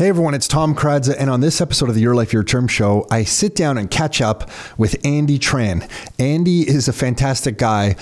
Hey everyone, it's Tom Karadza, and on this episode of the Your Life Your Term show, I sit down and catch up with Andy Tran. Andy is a fantastic guy.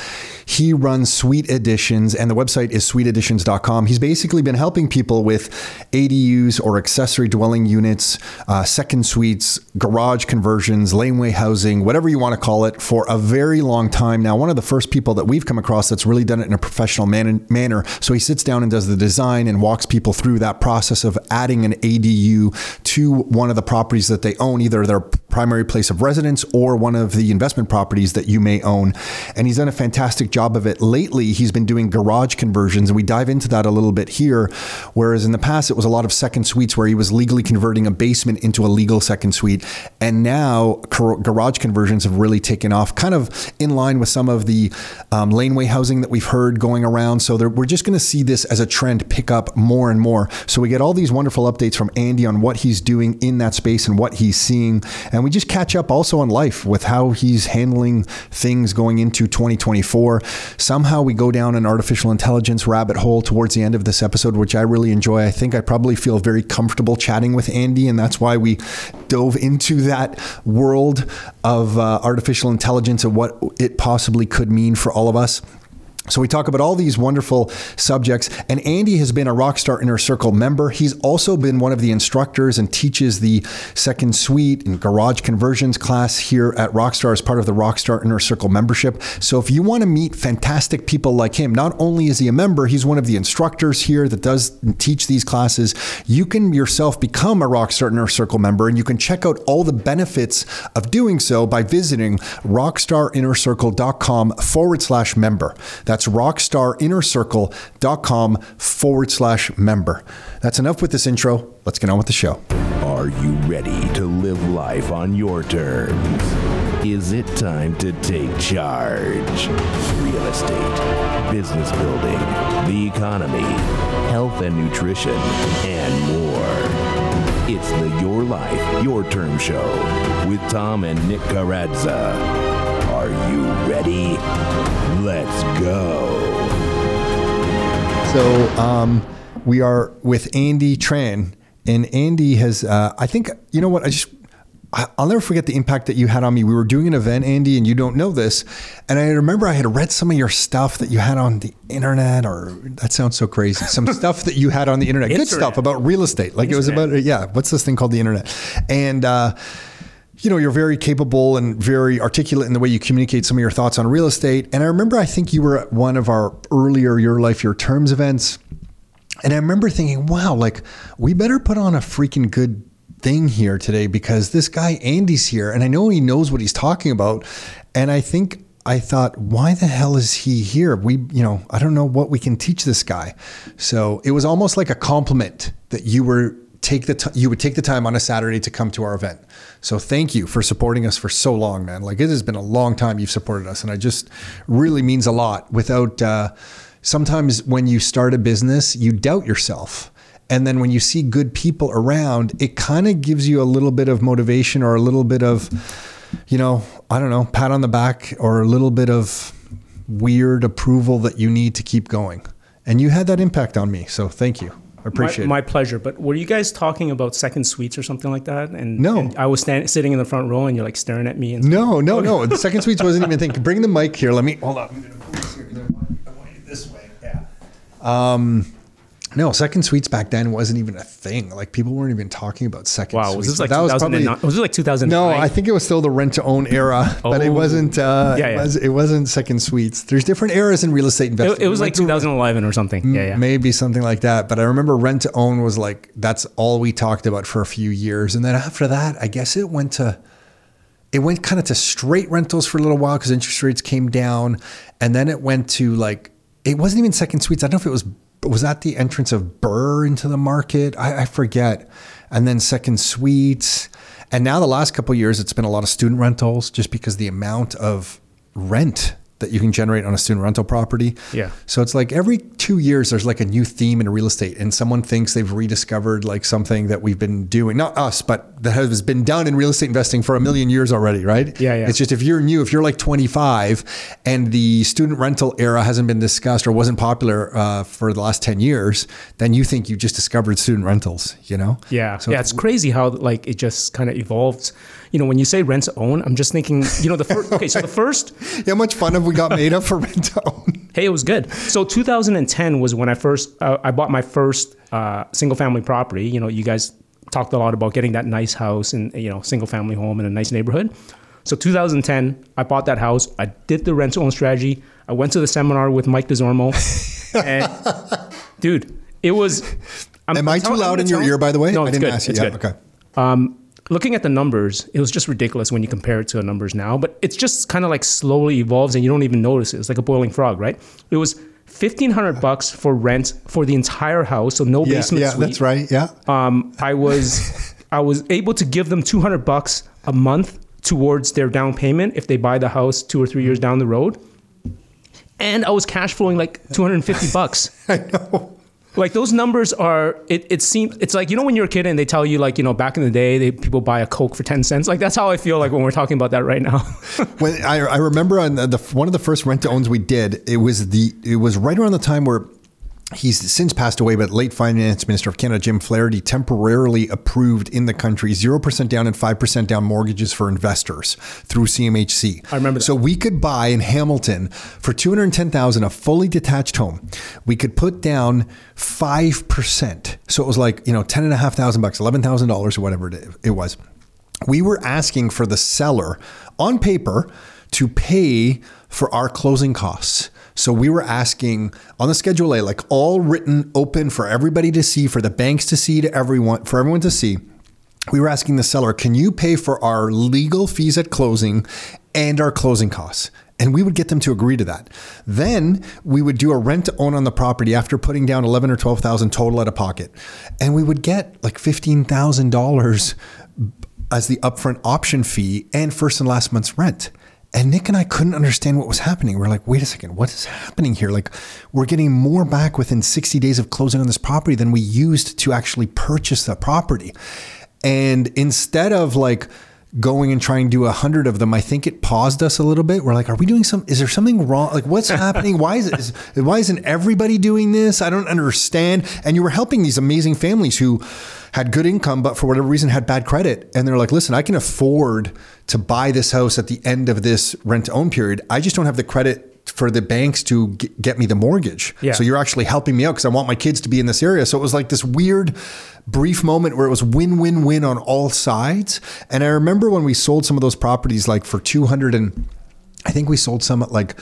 He runs Suite Additions, and the website is suiteadditions.com. He's basically been helping people with ADUs or accessory dwelling units, uh, second suites, garage conversions, laneway housing, whatever you want to call it, for a very long time now. One of the first people that we've come across that's really done it in a professional man- manner. So he sits down and does the design and walks people through that process of adding an ADU to one of the properties that they own, either their primary place of residence or one of the investment properties that you may own. And he's done a fantastic job of it. Lately, he's been doing garage conversions, and we dive into that a little bit here. Whereas in the past, it was a lot of second suites where he was legally converting a basement into a legal second suite. And now garage conversions have really taken off, kind of in line with some of the um, laneway housing that we've heard going around. So we're just going to see this as a trend pick up more and more. So we get all these wonderful updates from Andy on what he's doing in that space and what he's seeing. We just catch up also on life with how he's handling things going into 2024. Somehow we go down an artificial intelligence rabbit hole towards the end of this episode, which I really enjoy. I think I probably feel very comfortable chatting with Andy, and that's why we dove into that world of uh, artificial intelligence and what it possibly could mean for all of us. So we talk about all these wonderful subjects, and Andy has been a Rockstar Inner Circle member. He's also been one of the instructors and teaches the second suite and garage conversions class here at Rockstar as part of the Rockstar Inner Circle membership. So if you want to meet fantastic people like him, not only is he a member, he's one of the instructors here that does teach these classes. You can yourself become a Rockstar Inner Circle member, and you can check out all the benefits of doing so by visiting rockstarinnercircle.com forward slash member. That's that's rockstarinnercircle.com forward slash member. That's enough with this intro. Let's get on with the show. Are you ready to live life on your terms? Is it time to take charge? Real estate, business building, the economy, health and nutrition, and more. It's the Your Life, Your Term Show with Tom and Nick Karadza. You ready? Let's go. So um, we are with Andy Tran, and Andy has, uh, I think, you know what? I just I'll never forget the impact that you had on me. We were doing an event, Andy, and you don't know this. And I remember I had read some of your stuff that you had on the internet, or that sounds so crazy. Some stuff that you had on the internet, good stuff about real estate. Like internet. it was about, yeah, what's this thing called the internet? And, uh, you know, you're very capable and very articulate in the way you communicate some of your thoughts on real estate. And I remember, I think you were at one of our earlier Your Life, Your Terms events. And I remember thinking, wow, like we better put on a freaking good thing here today because this guy, Andy's here and I know he knows what he's talking about. And I think I thought, why the hell is he here? We, you know, I don't know what we can teach this guy. So it was almost like a compliment that you were take the t- you would take the time on a Saturday to come to our event. So thank you for supporting us for so long, man. Like it has been a long time you've supported us, and it just really means a lot. Without uh, sometimes when you start a business, you doubt yourself. And then when you see good people around, it kind of gives you a little bit of motivation or a little bit of, you know, I don't know, pat on the back or a little bit of weird approval that you need to keep going. And you had that impact on me. So thank you. I appreciate my, my, it. My pleasure. But were you guys talking about second suites or something like that? And no, and I was stand, sitting in the front row, and you're like staring at me. And no, no, no. The second suites wasn't even thinking. Bring the mic here. Let me hold up. This way. Yeah. Um, no, second suites back then wasn't even a thing. Like people weren't even talking about second. Wow, suites. was this like that was probably was it like 2000? No, I think it was still the rent to own era, oh. but it wasn't. Uh, yeah, yeah. It, was, wasn't second suites. There's different eras in real estate investing. It, it was like 2011 or something. Yeah, yeah, maybe something like that. But I remember rent to own was like that's all we talked about for a few years, and then after that, I guess it went to. It went kind of to straight rentals for a little while because interest rates came down, and then it went to like it wasn't even second suites. I don't know if it was was that the entrance of BRRRR into the market? I, I forget. And then second suites. And now the last couple years, it's been a lot of student rentals just because the amount of rent that you can generate on a student rental property. Yeah. So it's like every two years there's like a new theme in real estate, and someone thinks they've rediscovered like something that we've been doing, not us, but that has been done in real estate investing for a million years already, right? Yeah, yeah. It's just if you're new, if you're like 25 and the student rental era hasn't been discussed or wasn't popular uh, for the last 10 years, then you think you just discovered student rentals, you know? Yeah, So yeah, it's crazy how like it just kind of evolved. You know, when you say rent to own, I'm just thinking, you know, the first. Okay, so the first, How much fun have we got made up for rent to own? hey, it was good. So 2010 was when I first uh, I bought my first uh, single family property. You know, you guys talked a lot about getting that nice house and you know single family home in a nice neighborhood. So 2010, I bought that house. I did the rent to own strategy. I went to the seminar with Mike DeZormo, and dude, it was. I'm, Am I too loud in your ear, by the way? No, I didn't good. ask you. It's Yeah, good. okay. Um, looking at the numbers, it was just ridiculous when you compare it to the numbers now. But it's just kind of like slowly evolves, and you don't even notice it. It's like a boiling frog, right? It was fifteen hundred bucks for rent for the entire house, so no Yeah, basement yeah, suite. that's right. Yeah. Um, I was I was able to give them two hundred bucks a month towards their down payment if they buy the house two or three years down the road. And I was cash flowing like two hundred and fifty bucks. I know. Like those numbers are, it, it seems, it's like, you know, when you're a kid and they tell you like, you know, back in the day, they, people buy a Coke for 10 cents. Like that's how I feel like when we're talking about that right now. When I, I remember on the, one of the first rent to owns we did, it was the it was right around the time where he's since passed away, but late finance minister of Canada Jim Flaherty temporarily approved in the country zero percent down and five percent down mortgages for investors through CMHC. I remember that. So we could buy in Hamilton for two hundred ten thousand a fully detached home. We could put down five percent. So it was like you know ten and a half thousand bucks, eleven thousand dollars or whatever it, it was we were asking for the seller on paper to pay for our closing costs. So we were asking on the schedule A, like all written open for everybody to see, for the banks to see, to everyone, for everyone to see. We were asking the seller, can you pay for our legal fees at closing and our closing costs? And we would get them to agree to that. Then we would do a rent to own on the property after putting down eleven or twelve thousand total out of pocket, and we would get like fifteen thousand dollars as the upfront option fee and first and last month's rent. And Nick and I couldn't understand what was happening. We're like, wait a second, what is happening here? Like, we're getting more back within 60 days of closing on this property than we used to actually purchase the property. And instead of like going and trying to do a hundred of them, I think it paused us a little bit. We're like, are we doing some? Is there something wrong? Like, what's happening? Why is it? Is, why isn't everybody doing this? I don't understand. And you were helping these amazing families who had good income, but for whatever reason had bad credit. And they're like, listen, I can afford to buy this house at the end of this rent to own period. I just don't have the credit for the banks to get me the mortgage. Yeah. So you're actually helping me out because I want my kids to be in this area. So it was like this weird brief moment where it was win win win on all sides. And I remember when we sold some of those properties like for 200 and I think we sold some at like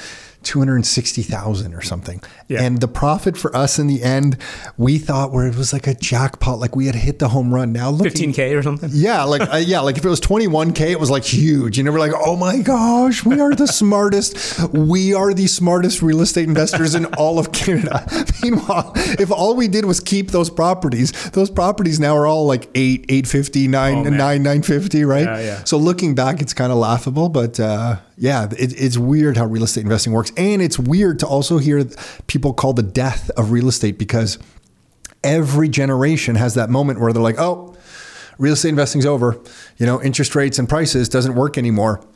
260,000 or something. Yeah. And the profit for us in the end, we thought where it was like a jackpot, like we had hit the home run. Now looking 15K or something. yeah, like uh, yeah, like if it was 21k, it was like huge. You know, we're like, oh my gosh, we are the smartest. We are the smartest real estate investors in all of Canada. Meanwhile, if all we did was keep those properties, those properties now are all like eight, eight fifty, nine, Oh, man. nine, nine fifty, right? Yeah, yeah. So looking back, it's kind of laughable, but uh, yeah, it, it's weird how real estate investing works, and it's weird to also hear people call the death of real estate because every generation has that moment where they're like, oh, real estate investing's over. You know, interest rates and prices doesn't work anymore.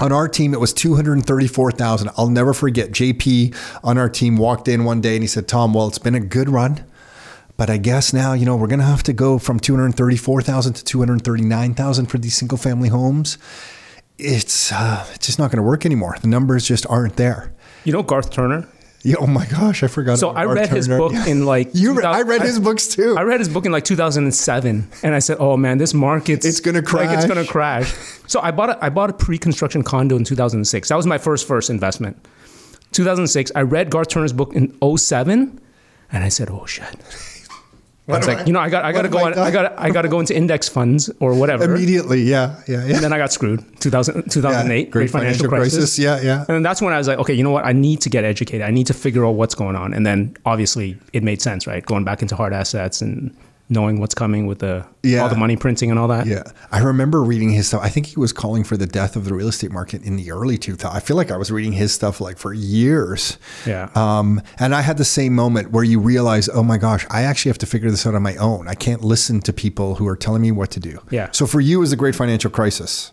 On our team, it was 234,000. I'll never forget. JP on our team walked in one day and he said, Tom, well, it's been a good run. But I guess now, you know, we're going to have to go from 234,000 to 239,000 for these single family homes. It's, uh, it's just not going to work anymore. The numbers just aren't there. You know Garth Turner? Yeah, oh my gosh, I forgot. So I read his book Yeah. in like You Read, I 2000 read his books too. I read his book in like 2007, and I said, "Oh man, this market's It's gonna crash. Like it's gonna crash." crash." So I bought a, I bought a pre-construction condo in 2006. That was my first first investment. 2006. I read Garth Turner's book in 07, and I said, "Oh shit." I was like, I- you know, I got I got to go I on, I got I got to go into index funds or whatever. Immediately, yeah, yeah, yeah. And then I got screwed. 2000, 2008, Yeah, great financial, crisis. Yeah, yeah. And then that's when I was like, okay, you know what? I need to get educated. I need to figure out what's going on. And then obviously it made sense, right? Going back into hard assets and knowing what's coming with the Yeah. all the money printing and all that. Yeah, I remember reading his stuff. I think he was calling for the death of the real estate market in the early 2000s. I feel like I was reading his stuff like for years. Yeah. Um, and I had the same moment where you realize, oh my gosh, I actually have to figure this out on my own. I can't listen to people who are telling me what to do. Yeah. So for you, it was a great financial crisis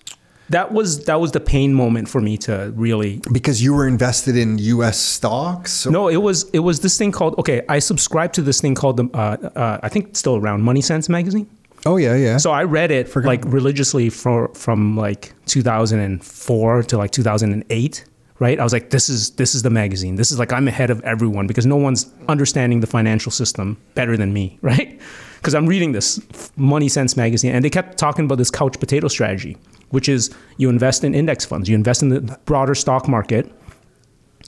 That was that was the pain moment for me to really because you were invested in U.S. stocks. So- No, it was it was this thing called okay. I subscribed to this thing called the uh, uh, I think it's still around MoneySense magazine. Oh yeah, yeah. So I read it like religiously for from like 2004 to like 2008. Right, I was like, this is this is the magazine. This is like I'm ahead of everyone because no one's understanding the financial system better than me, right? Because I'm reading this MoneySense magazine, and they kept talking about this couch potato strategy, which is you invest in index funds, you invest in the broader stock market,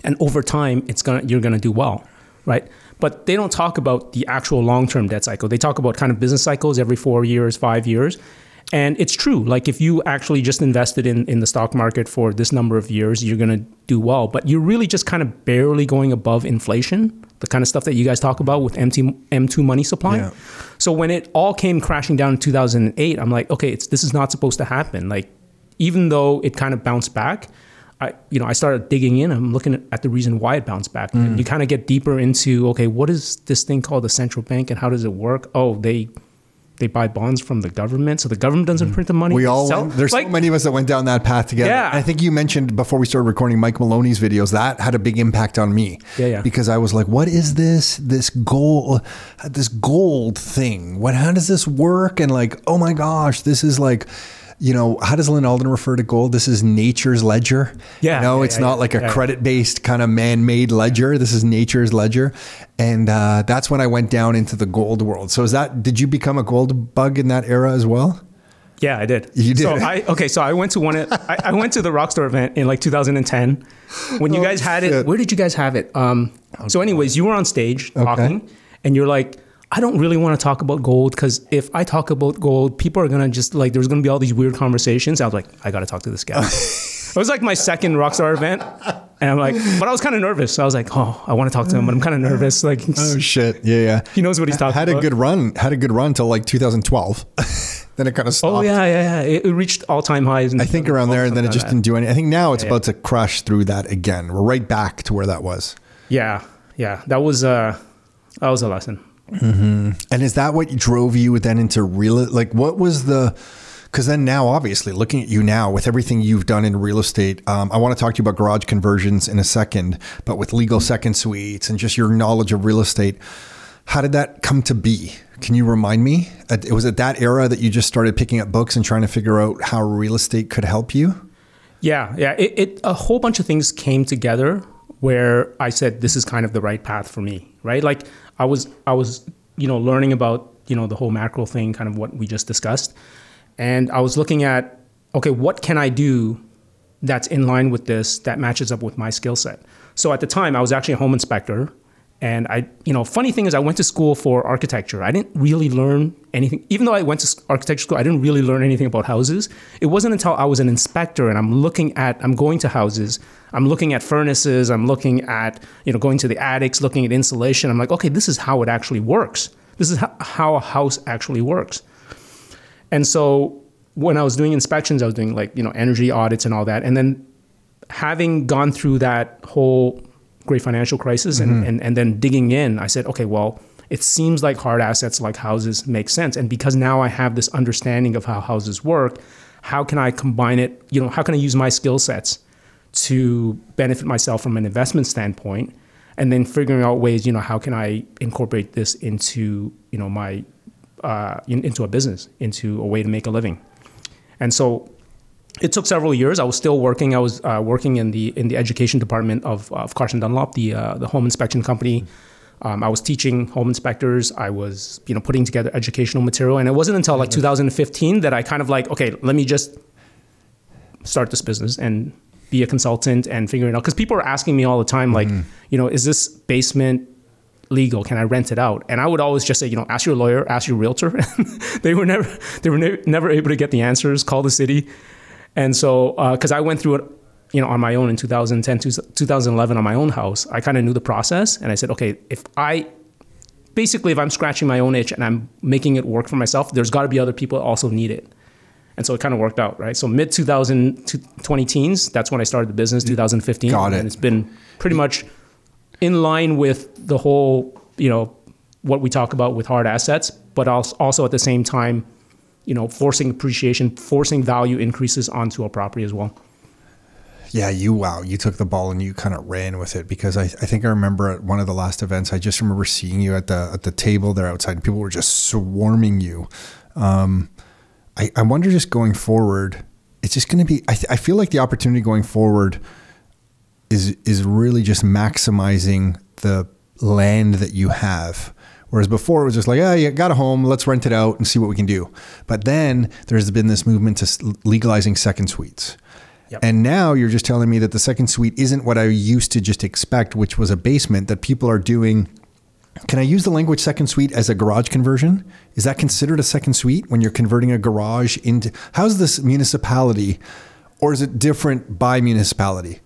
and over time it's gonna you're gonna do well, right? But they don't talk about the actual long-term debt cycle. They talk about kind of business cycles every four years, five years. And it's true. Like if you actually just invested in, in the stock market for this number of years, you're gonna do well. But you're really just kind of barely going above inflation, the kind of stuff that you guys talk about with MT, M2 money supply. Yeah. So when it all came crashing down in 2008, I'm like, okay, it's this is not supposed to happen. Like even though it kind of bounced back, I you know I started digging in. I'm looking at the reason why it bounced back. Mm. And you kind of get deeper into okay, what is this thing called the central bank and how does it work? Oh, they they buy bonds from the government, so the government doesn't mm-hmm. print the money. We all went, there's like, so many of us that went down that path together. Yeah. And I think you mentioned before we started recording Mike Maloney's videos that had a big impact on me. Yeah, yeah. Because I was like, what is this this gold this gold thing? What how does this work? And like, oh my gosh, this is like you know, how does Lyn Alden refer to gold? This is nature's ledger. Yeah, No, yeah, it's yeah, not yeah, like a yeah. credit based kind of man made ledger. This is nature's ledger. And uh, that's when I went down into the gold world. So is that, did you become a gold bug in that era as well? Yeah, I did. You did? So I okay. So I went to one. Of, I, I went to the Rockstar event in like 2010 when you Oh, guys had shit. it. Where did you guys have it? Um. So, anyways, you were on stage talking, and you're like, I don't really want to talk about gold because if I talk about gold, people are gonna just like there's gonna be all these weird conversations. I was like, I gotta talk to this guy. it was like my second Rockstar event, and I'm like, but I was kind of nervous. I was like, oh, I want to talk to him, but I'm kind of nervous. Like, Oh shit! Yeah, yeah. he knows what he's talking about. had about. a good run. Had a good run till like 2012. then it kind of stopped. Oh yeah, yeah, yeah. It, it reached all time highs. I think around there, and then it just didn't do anything. I think now it's Yeah. about to crash through that again. We're right back to where that was. Yeah, yeah. That was uh, that was a lesson. And is that what drove you then into real? Like, what was the? Because then now, obviously, looking at you now with everything you've done in real estate, um, I want to talk to you about garage conversions in a second. But with legal second suites and just your knowledge of real estate, how did that come to be? Can you remind me? At- Was it that era that you just started picking up books and trying to figure out how real estate could help you? Yeah, yeah. It, it a whole bunch of things came together where I said this is kind of the right path for me, right? Like I was I was you know learning about you know the whole macro thing, kind of what we just discussed, and I was looking at okay, what can I do that's in line with this that matches up with my skill set. So at the time, I was actually a home inspector. And I, you know, funny thing is, I went to school for architecture. I didn't really learn anything, even though I went to architecture school. I didn't really learn anything about houses. It wasn't until I was an inspector and I'm looking at, I'm going to houses, I'm looking at furnaces, I'm looking at, you know, going to the attics, looking at insulation. I'm like, okay, this is how it actually works. This is how a house actually works. And so when I was doing inspections, I was doing like, you know, energy audits and all that. And then having gone through that whole great financial crisis and, and, and then digging in, I said, okay, well, it seems like hard assets like houses make sense. And because now I have this understanding of how houses work, how can I combine it? You know, how can I use my skill sets to benefit myself from an investment standpoint? And then figuring out ways, you know, how can I incorporate this into, you know, my, uh, in, into a business, into a way to make a living. And so it took several years. I was still working. I was uh, working in the in the education department of, of Carson Dunlop, the uh, the home inspection company. Um, I was teaching home inspectors. I was you know putting together educational material, and it wasn't until like 2015 that I kind of like okay, let me just start this business and be a consultant and figure it out. Because people are asking me all the time, like you know, is this basement legal? Can I rent it out? And I would always just say, you know, ask your lawyer, ask your realtor. they were never they were ne- never able to get the answers. Call the city. And so, uh, because I went through it, you know, on my own in 2010, 2011 on my own house, I kind of knew the process, and I said, okay, if I basically, if I'm scratching my own itch and I'm making it work for myself, there's got to be other people that also need it. And so it kind of worked out, right? So mid 2000, 20 teens, that's when I started the business, 2015. Got it. And it's been pretty much in line with the whole, you know, what we talk about with hard assets, but also at the same time, you know, forcing appreciation, forcing value increases onto a property as well. Yeah, you wow, you took the ball and you kind of ran with it because I, I think I remember at one of the last events, I just remember seeing you at the at the table there outside, and people were just swarming you. Um, I, I wonder just going forward, it's just going to be. I, th- I feel like the opportunity going forward is is really just maximizing the land that you have. Whereas before it was just like, ah, oh, you got a home, let's rent it out and see what we can do. But then there's been this movement to legalizing second suites. Yep. And now you're just telling me that the second suite isn't what I used to just expect, which was a basement, that people are doing. Can I use the language second suite as a garage conversion? Is that considered a second suite when you're converting a garage into. How's this municipality, or is it different by municipality?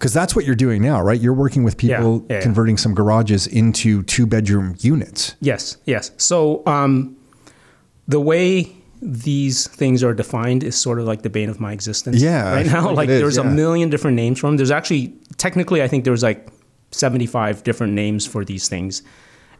Because that's what you're doing now, right? You're working with people Yeah, yeah. converting some garages into two bedroom units. Yes, yes. So um, the way these things are defined is sort of like the bane of my existence. Yeah, Right now, like is, there's yeah. a million different names for them. There's actually technically, I think there's like 75 different names for these things,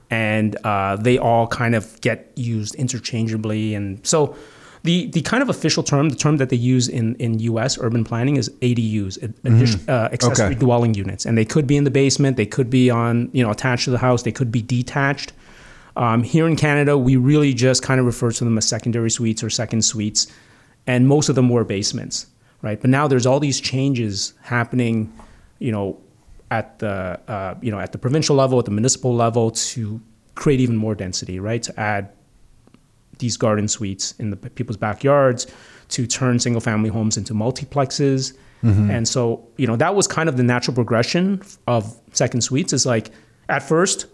and uh, they all kind of get used interchangeably. And so. The, the kind of official term, the term that they use in, in U.S. urban planning is ADUs, ad- addition- uh, accessory Okay. dwelling units, and they could be in the basement, they could be on you know attached to the house, they could be detached. Um, here in Canada, we really just kind of refer to them as secondary suites or second suites, and most of them were basements, right? But now there's all these changes happening, you know, at the uh, you know at the provincial level, at the municipal level, to create even more density, right? To add these garden suites in the people's backyards, to turn single family homes into multiplexes. Mm-hmm. And so, you know, that was kind of the natural progression of second suites is like at first,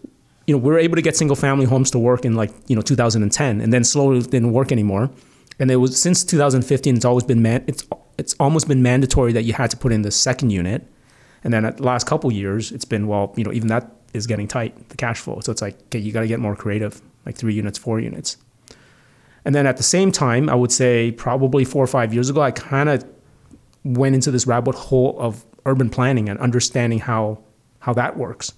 you know, we were able to get single family homes to work in like, you know, 2010 and then slowly it didn't work anymore. And it was since 2015, it's always been man, it's it's almost been mandatory that you had to put in the second unit. And then at the last couple years, it's been well, you know, even that is getting tight, the cash flow. So it's like, okay, you got to get more creative, like three units, four units. And then at the same time, I would say probably four or five years ago, I kind of went into this rabbit hole of urban planning and understanding how how that works,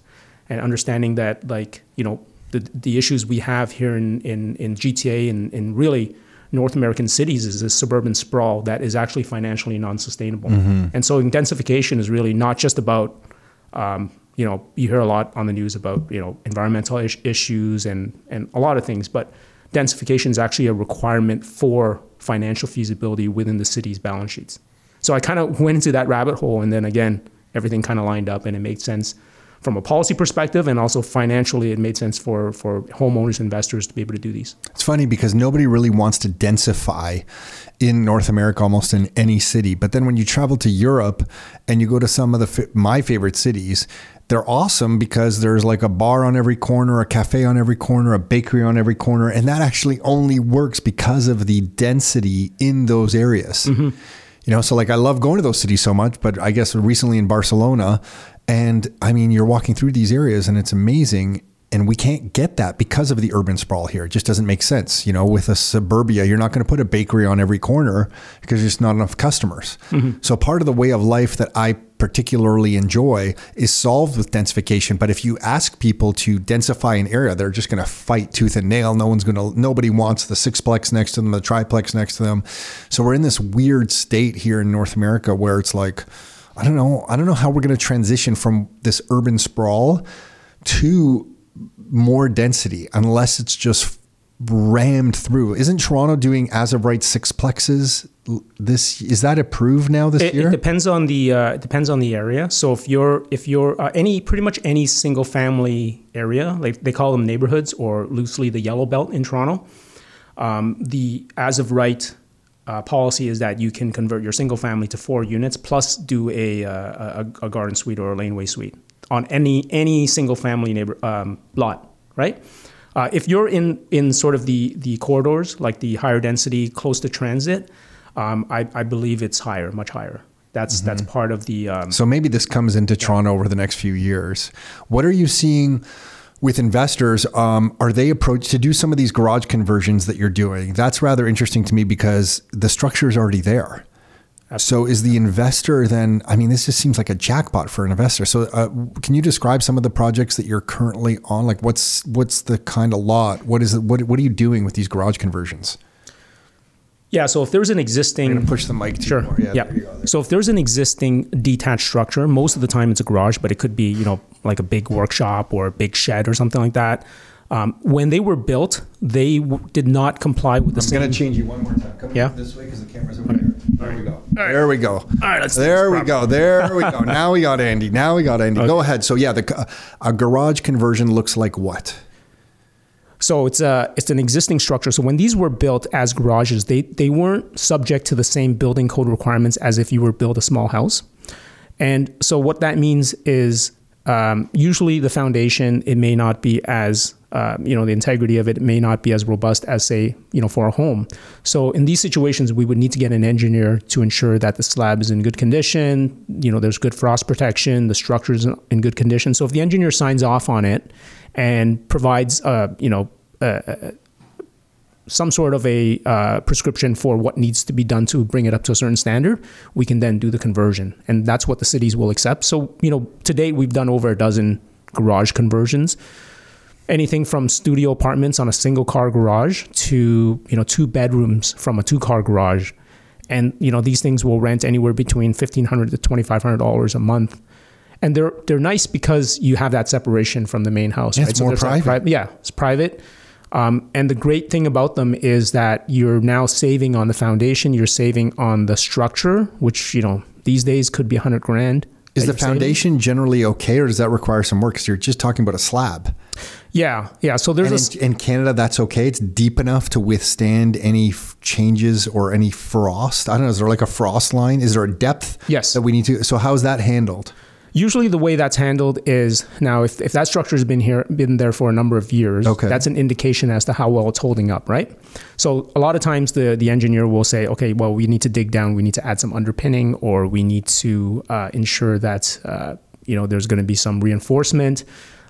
and understanding that like you know the the issues we have here in in, in GTA and in really North American cities is this suburban sprawl that is actually financially non-sustainable. And so intensification is really not just about um, you know, you hear a lot on the news about you know environmental is- issues and and a lot of things, but densification is actually a requirement for financial feasibility within the city's balance sheets. So I kind of went into that rabbit hole, and then again, everything kind of lined up, and it made sense from a policy perspective, and also financially, it made sense for for homeowners, investors to be able to do these. It's funny because nobody really wants to densify in North America, almost in any city. But then when you travel to Europe and you go to some of the my favorite cities, they're awesome because there's like a bar on every corner, a cafe on every corner, a bakery on every corner, and that actually only works because of the density in those areas. Mm-hmm. You know, so like I love going to those cities so much, but I guess recently in Barcelona, and I mean, you're walking through these areas and it's amazing. And we can't get that because of the urban sprawl here. It just doesn't make sense. You know, with a suburbia, you're not going to put a bakery on every corner because there's not enough customers. Mm-hmm. So part of the way of life that I particularly enjoy is solved with densification. But if you ask people to densify an area, they're just going to fight tooth and nail. No one's going to, nobody wants the sixplex next to them, the triplex next to them. So we're in this weird state here in North America where it's like, I don't know, I don't know how we're going to transition from this urban sprawl to more density unless it's just rammed through. Isn't Toronto doing as of right six plexes? This is that approved now this It, year? it depends on the uh, it depends on the area. So if you're if you're uh, any pretty much any single family area, like they call them neighborhoods or loosely the yellow belt in Toronto, um, the as of right uh, policy is that you can convert your single family to four units plus do a uh, a, a garden suite or a laneway suite on any any single family neighbor um, lot, right? Uh, if you're in in sort of the the corridors like the higher density close to transit, um, I, I believe it's higher, much higher. That's that's part of the um, So maybe this comes into Toronto over the next few years. What are you seeing with investors, um, are they approached to do some of these garage conversions that you're doing? That's rather interesting to me because the structure is already there. So is the investor then? I mean, this just seems like a jackpot for an investor. So, uh, can you describe some of the projects that you're currently on? Like, what's what's the kind of lot? What is it? What what are you doing with these garage conversions? Yeah. So if there's an existing Push the mic Sure. more. Yeah. Yeah. there go. So if there's an existing detached structure, most of the time it's a garage, but it could be, you know, like a big workshop or a big shed or something like that. Um, when they were built, they w- did not comply with the I'm same. gonna change you one more time. Come Yeah. this way because the camera's over there. There we go. There we go. All right, let's there we go. There we go. Now we got Andy. Now we got Andy. Go ahead. So yeah, the a garage conversion looks like what? So it's a it's an existing structure. So when these were built as garages, they they weren't subject to the same building code requirements as if you were build a small house. And so what that means is um, usually the foundation it may not be as uh, you know the integrity of it may not be as robust as say you know for a home. So in these situations, we would need to get an engineer to ensure that the slab is in good condition. You know, there's good frost protection, the structure is in good condition. So if the engineer signs off on it and provides uh, you know some sort of a uh, prescription for what needs to be done to bring it up to a certain standard, we can then do the conversion, and that's what the cities will accept. So, you know, today we've done over a dozen garage conversions, anything from studio apartments on a single car garage to you know two bedrooms from a two car garage, and you know these things will rent anywhere between fifteen hundred to twenty five hundred dollars a month. And they're they're nice because you have that separation from the main house. Yeah, right? it's more there's private. pri- yeah, it's private. Um, and the great thing about them is that you're now saving on the foundation, you're saving on the structure, which you know these days could be a hundred grand. Is the saving. foundation generally okay, or does that require some work? Because you're just talking about a slab. Yeah, yeah. So there's And a s- in, in Canada, that's okay. It's deep enough to withstand any f- changes or any frost. I don't know. Is there like a frost line? Is there a depth? Yes. That we need to. So how's that handled? Usually, the way that's handled is now if, if that structure has been here, been there for a number of years, Okay. that's an indication as to how well it's holding up, right? So a lot of times the the engineer will say, okay, well, we need to dig down, we need to add some underpinning, or we need to uh, ensure that uh, you know there's going to be some reinforcement.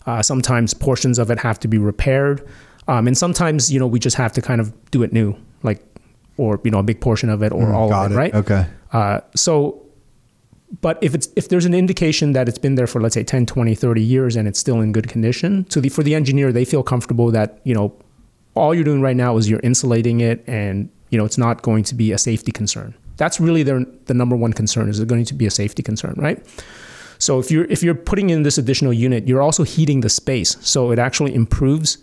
Uh, sometimes portions of it have to be repaired, um, and sometimes you know we just have to kind of do it new, like or you know a big portion of it or all Mm, Got of it, it. right? Okay. Uh, so, but if it's if there's an indication that it's been there for let's say 10, 20, 30 years and it's still in good condition, so the for the engineer they feel comfortable that you know all you're doing right now is you're insulating it and you know it's not going to be a safety concern. That's really their the number one concern is it going to be a safety concern, right? So if you're if you're putting in this additional unit, you're also heating the space, so it actually improves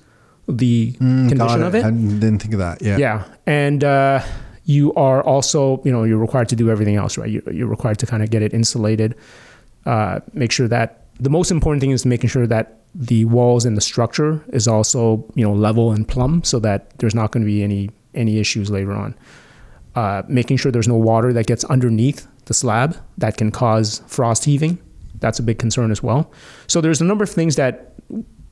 the condition Got of it. I didn't think of that. Yeah. Yeah, and uh, you are also, you know, you're required to do everything else, right? You're, required to kind of get it insulated, uh, make sure that the most important thing is making sure that the walls and the structure is also, you know, level and plumb, so that there's not going to be any any issues later on. Uh, making sure there's no water that gets underneath the slab that can cause frost heaving. That's a big concern as well. So there's a number of things that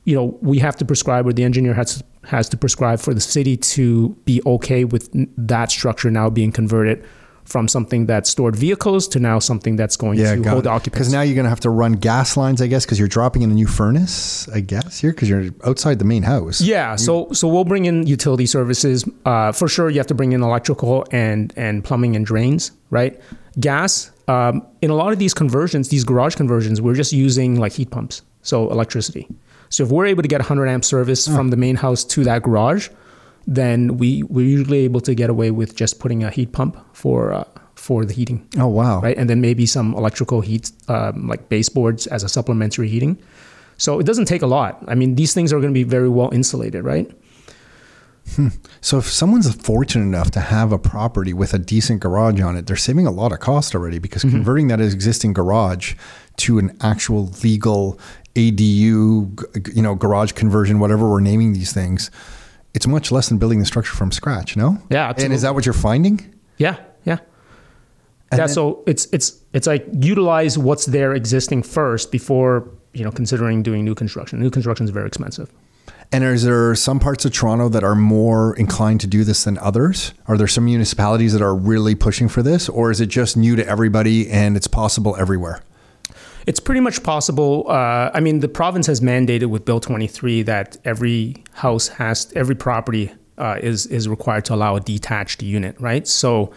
you know we have to prescribe or the engineer has has to prescribe for the city to be okay with that structure now being converted from something that stored vehicles to now something that's going Yeah, to hold it. occupants. Because now you're going to have to run gas lines, I guess, because you're dropping in a new furnace, I guess, here, because you're outside the main house. yeah, so so we'll bring in utility services. Uh, for sure, you have to bring in electrical and and plumbing and drains, right? Gas. Um, in a lot of these conversions, these garage conversions, we're just using like heat pumps, so electricity. So if we're able to get 100 amp service from the main house to that garage, then we we're usually able to get away with just putting a heat pump for uh, for the heating, Oh, wow. right? And then maybe some electrical heat, um, like baseboards as a supplementary heating. So it doesn't take a lot. I mean, these things are going to be very well insulated, right? So if someone's fortunate enough to have a property with a decent garage on it, they're saving a lot of cost already because Mm-hmm. converting that existing garage to an actual legal ADU, you know, garage conversion, whatever we're naming these things, it's much less than building the structure from scratch. No. Yeah, And is that what you're finding? Yeah, yeah. And yeah, then- so it's it's it's like utilize what's there existing first before you know considering doing new construction. New construction is very expensive. And is there some parts of Toronto that are more inclined to do this than others? Are there some municipalities that are really pushing for this, or is it just new to everybody and it's possible everywhere? It's pretty much possible. Uh, I mean, the province has mandated with Bill 23 that every house has, every property uh, is is required to allow a detached unit, right? So,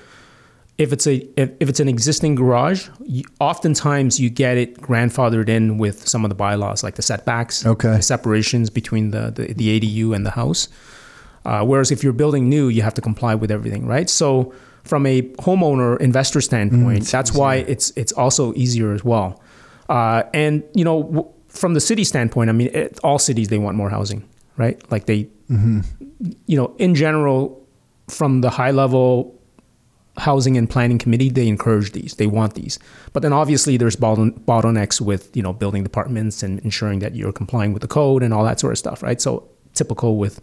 if it's a if, if it's an existing garage, you, oftentimes you get it grandfathered in with some of the bylaws, like the setbacks, Okay. the separations between the the, the ADU and the house. Uh, whereas if you're building new, you have to comply with everything, right? So from a homeowner investor standpoint, that's why it's it's also easier as well. Uh, and you know, w- from the city standpoint, I mean, it, all cities they want more housing, right? Like they, you know, in general, from the high level housing and planning committee, they encourage these. They want these. But then obviously there's bottle- bottlenecks with, you know, building departments and ensuring that you're complying with the code and all that sort of stuff, right? So typical with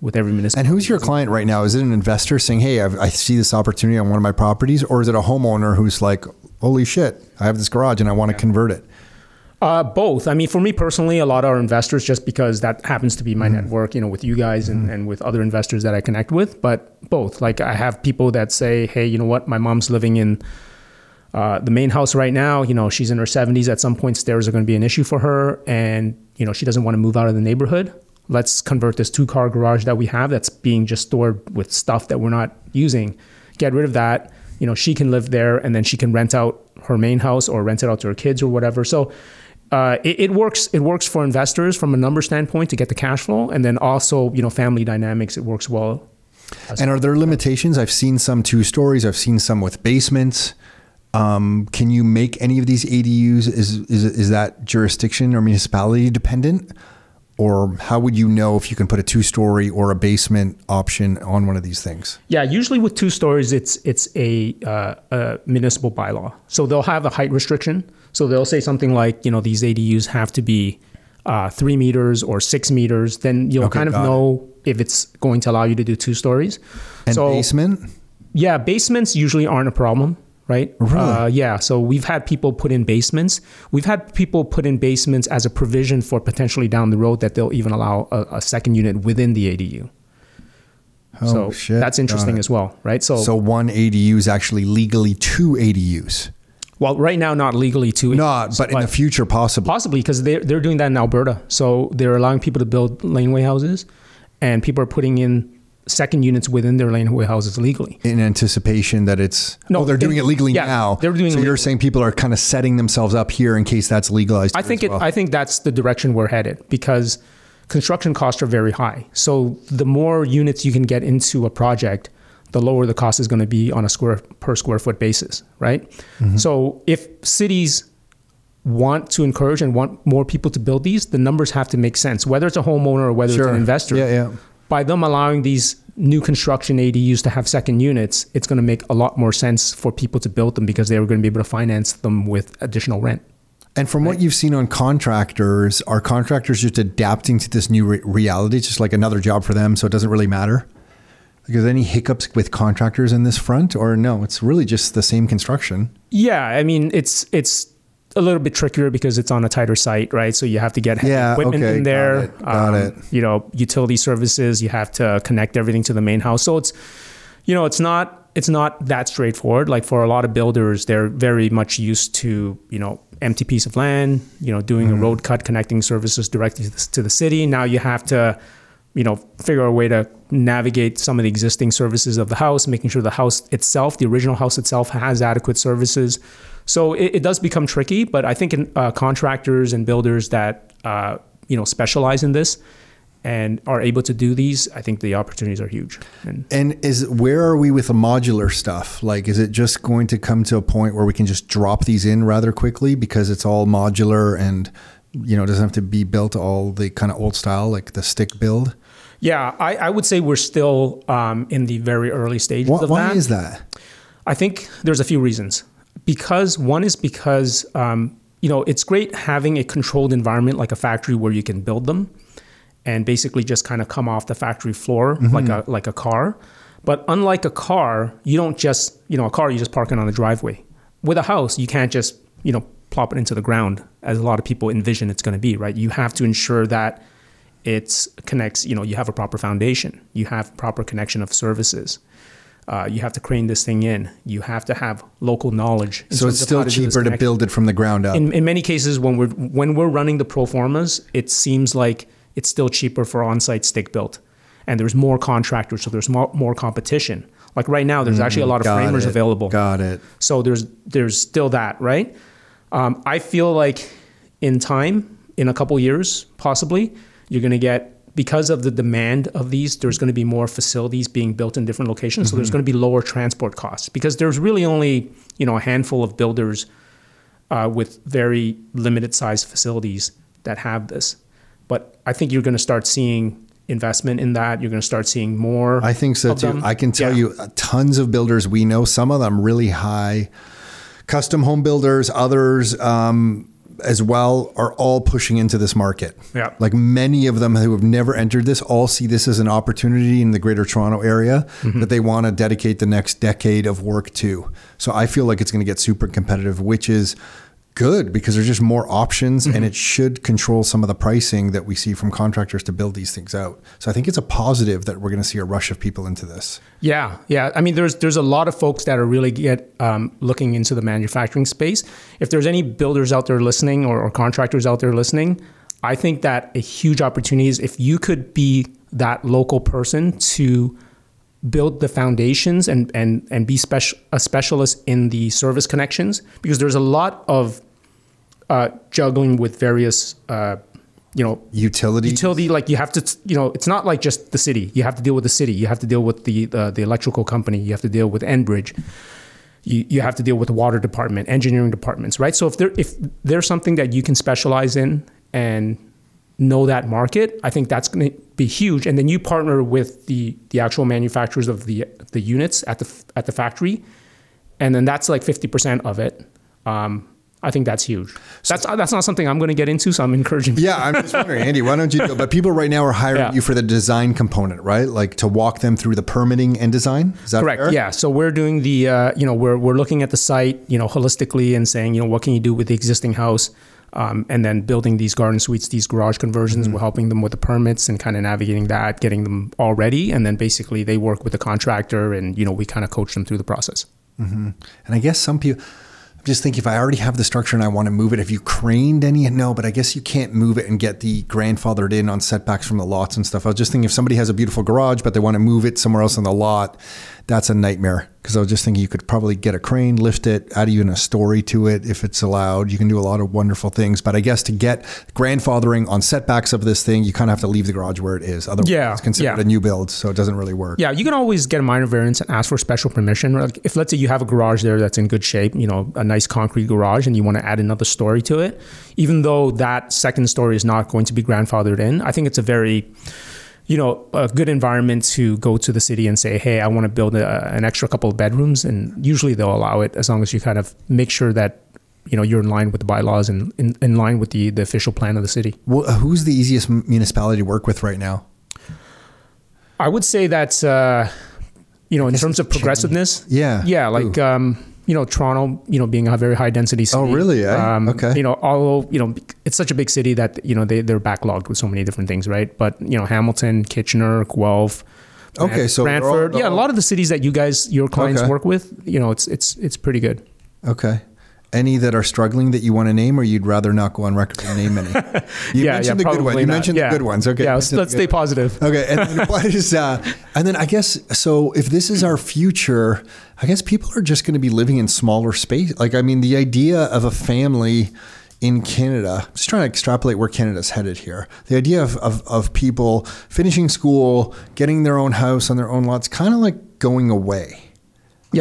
with every municipality. And who's your client right now? Is it an investor saying, "Hey, I've, I see this opportunity on one of my properties," or is it a homeowner who's like, "Holy shit, I have this garage and I want to convert it"? Uh, both. I mean, for me personally, a lot are investors just because that happens to be my network, you know, with you guys and, and with other investors that I connect with. But both. Like I have people that say, hey, you know what, my mom's living in uh, the main house right now. You know, she's in her 70s. At some point, stairs are going to be an issue for her. And, you know, she doesn't want to move out of the neighborhood. Let's convert this two car garage that we have that's being just stored with stuff that we're not using. Get rid of that. You know, she can live there and then she can rent out her main house or rent it out to her kids or whatever. So, uh, it, it works. It works for investors from a number standpoint to get the cash flow, and then also you know family dynamics. It works well. And are there limitations? I've seen some two stories. I've seen some with basements. Um, can you make any of these ADUs? Is, is is that jurisdiction or municipality dependent, or how would you know if you can put a two story or a basement option on one of these things? Yeah, usually with two stories, it's it's a, uh, a municipal bylaw. So they'll have a height restriction. So they'll say something like, you know, these ADUs have to be uh, three meters or six meters. Then you'll Okay, kind of got it. know if it's going to allow you to do two stories. And so basement? yeah, basements usually aren't a problem, right? Really? Uh, yeah. So we've had people put in basements. We've had people put in basements as a provision for potentially down the road that they'll even allow a, a second unit within the ADU. Oh so shit! that's interesting as well, right? So, So one ADU is actually legally two ADUs. well, right now not legally two. Not, but in the future, possibly. possibly because they're they're doing that in Alberta. So they're allowing people to build laneway houses, and people are putting in second units within their laneway houses legally. in anticipation that it's No, oh they're doing in- it legally yeah, now. they're doing so you're saying people are kind of setting themselves up here in case that's legalized. I think it. well. I think that's the direction we're headed because construction costs are very high. So the more units you can get into a project, the lower the cost is going to be on a square per square foot basis, right? Mm-hmm. So if cities want to encourage and want more people to build these, the numbers have to make sense. Whether it's a homeowner or whether Sure. it's an investor, Yeah, yeah. By them allowing these new construction ADUs to have second units, it's going to make a lot more sense for people to build them because they were going to be able to finance them with additional rent. And from what you've seen on contractors, are contractors just adapting to this new re- reality? It's just like another job for them, so it doesn't really matter. Like, are there any hiccups with contractors in this front, or no? It's really just the same construction. Yeah, I mean it's it's a little bit trickier because it's on a tighter site, right? So you have to get Yeah, equipment okay, in got there. it, got it. You know, utility services. You have to connect everything to the main house. So it's you know it's not it's not that straightforward. Like for a lot of builders, they're very much used to you know empty piece of land. You know, doing Mm-hmm. a road cut connecting services directly to the, to the city. Now you have to you know, figure a way to navigate some of the existing services of the house, making sure the house itself, the original house itself, has adequate services. So it, it does become tricky, but I think in, uh, contractors and builders that uh, you know specialize in this and are able to do these, I think the opportunities are huge. And And is where are we with the modular stuff? Like, is it just going to come to a point where we can just drop these in rather quickly because it's all modular and you know doesn't have to be built all the kind of old style like the stick build? yeah, I, I would say we're still um, in the very early stages Why, of why that. is that? I think there's a few reasons. Because one is because um, you know it's great having a controlled environment like a factory where you can build them, and basically just kind of come off the factory floor like a like a car. But unlike a car, you don't just you know a car you just park it on the driveway. With a house, you can't just you know plop it into the ground as a lot of people envision it's going to be. Right? You have to ensure that it connects. You know, you have a proper foundation. You have proper connection of services. Uh, you have to crane this thing in. You have to have local knowledge. So it's still how to do this cheaper to build it from the ground up. In, in many cases, when we're when we're running the pro formas, it seems like it's still cheaper for on-site stick built, and there's more contractors, so there's more, more competition. Like right now, there's actually a lot of framers it. available. Got it. So there's there's still that, right? Um, I feel like in time, in a couple years, possibly, you're going to get because of the demand of these. There's going to be more facilities being built in different locations, so there's going to be lower transport costs because there's really only you know a handful of builders uh, with very limited size facilities that have this. But I think you're going to start seeing investment in that. You're going to start seeing more. I think so too. them. I can tell Yeah. you uh, tons of builders we know, some of them really high custom home builders, others um, as well are all pushing into this market. Yeah. Like many of them who have never entered this all see this as an opportunity in the greater Toronto area Mm-hmm. that they want to dedicate the next decade of work to. So I feel like it's going to get super competitive, which is good because there's just more options Mm-hmm. and it should control some of the pricing that we see from contractors to build these things out. So I think it's a positive that we're going to see a rush of people into this. Yeah, yeah. I mean, there's there's a lot of folks that are really get um, looking into the manufacturing space. If there's any builders out there listening or, or contractors out there listening, I think that a huge opportunity is if you could be that local person to build the foundations and and and be special a specialist in the service connections because there's a lot of uh, juggling with various uh, you know Utility. utility like you have to you know it's not like just the city. You have to deal with the city. You have to deal with the uh, the electrical company. You have to deal with enbridge. You, you have to deal with the water department engineering departments right? So if there if there's something that you can specialize in and know that market i think that's going to be huge. And then you partner with the the actual manufacturers of the the units at the at the factory and then that's like 50% of it. Um, I think that's huge. That's that's not something I'm going to get into, so I'm encouraging. Yeah, I'm just wondering, Andy, why don't you do But people right now are hiring Yeah. you for the design component, right? Like to walk them through the permitting and design. Is that Correct. fair? Yeah. So we're doing the, uh, you know, we're we're looking at the site, you know, holistically and saying, you know, what can you do with the existing house, um, and then building these garden suites, these garage conversions. We're helping them with the permits and kind of navigating that, getting them all ready, and then basically they work with the contractor, and you know, we kind of coach them through the process. And I guess some people, just thinking if I already have the structure and I want to move it, have you craned any? No, but I guess you can't move it and get the grandfathered in on setbacks from the lots and stuff. I was just thinking if somebody has a beautiful garage, but they want to move it somewhere else on the lot, that's a nightmare. Because I was just thinking you could probably get a crane, lift it, add even a story to it if it's allowed. You can do a lot of wonderful things. But I guess to get grandfathering on setbacks of this thing, you kind of have to leave the garage where it is. Otherwise, Yeah, it's considered yeah. a new build, so it doesn't really work. Yeah, you can always get a minor variance and ask for special permission. Like if let's say you have a garage there that's in good shape, you know, a nice concrete garage, and you want to add another story to it, even though that second story is not going to be grandfathered in, I think it's a very you know, a good environment to go to the city and say, hey, I want to build a, an extra couple of bedrooms. And usually they'll allow it as long as you kind of make sure that, you know, you're in line with the bylaws and in, in line with the, the official plan of the city. Well, who's the easiest municipality to work with right now? I would say that, uh, you know, in terms of progressiveness, Yeah. yeah, like, um, you know, Toronto, you know, being a very high density city. Oh, really, eh? Um, Okay. You know, although, you know, it's such a big city that, you know, they, they're backlogged with so many different things, right? But, you know, Hamilton, Kitchener, Guelph, Okay, Brant- so all- Brantford, they're yeah, a lot of the cities that you guys, your clients Okay. work with, you know, it's it's it's pretty good. Okay. Any that are struggling that you want to name, or you'd rather not go on record and name any? You yeah, mentioned yeah, the good ones. You mentioned Yeah. the good ones. Okay. Yeah, let's, let's stay positive. Okay, and then what is uh, and then I guess so. If this is our future, I guess people are just going to be living in smaller space. Like I mean, the idea of a family in Canada. Just trying to extrapolate where Canada's headed here. The idea of of, of people finishing school, getting their own house on their own lots, kind of like going away.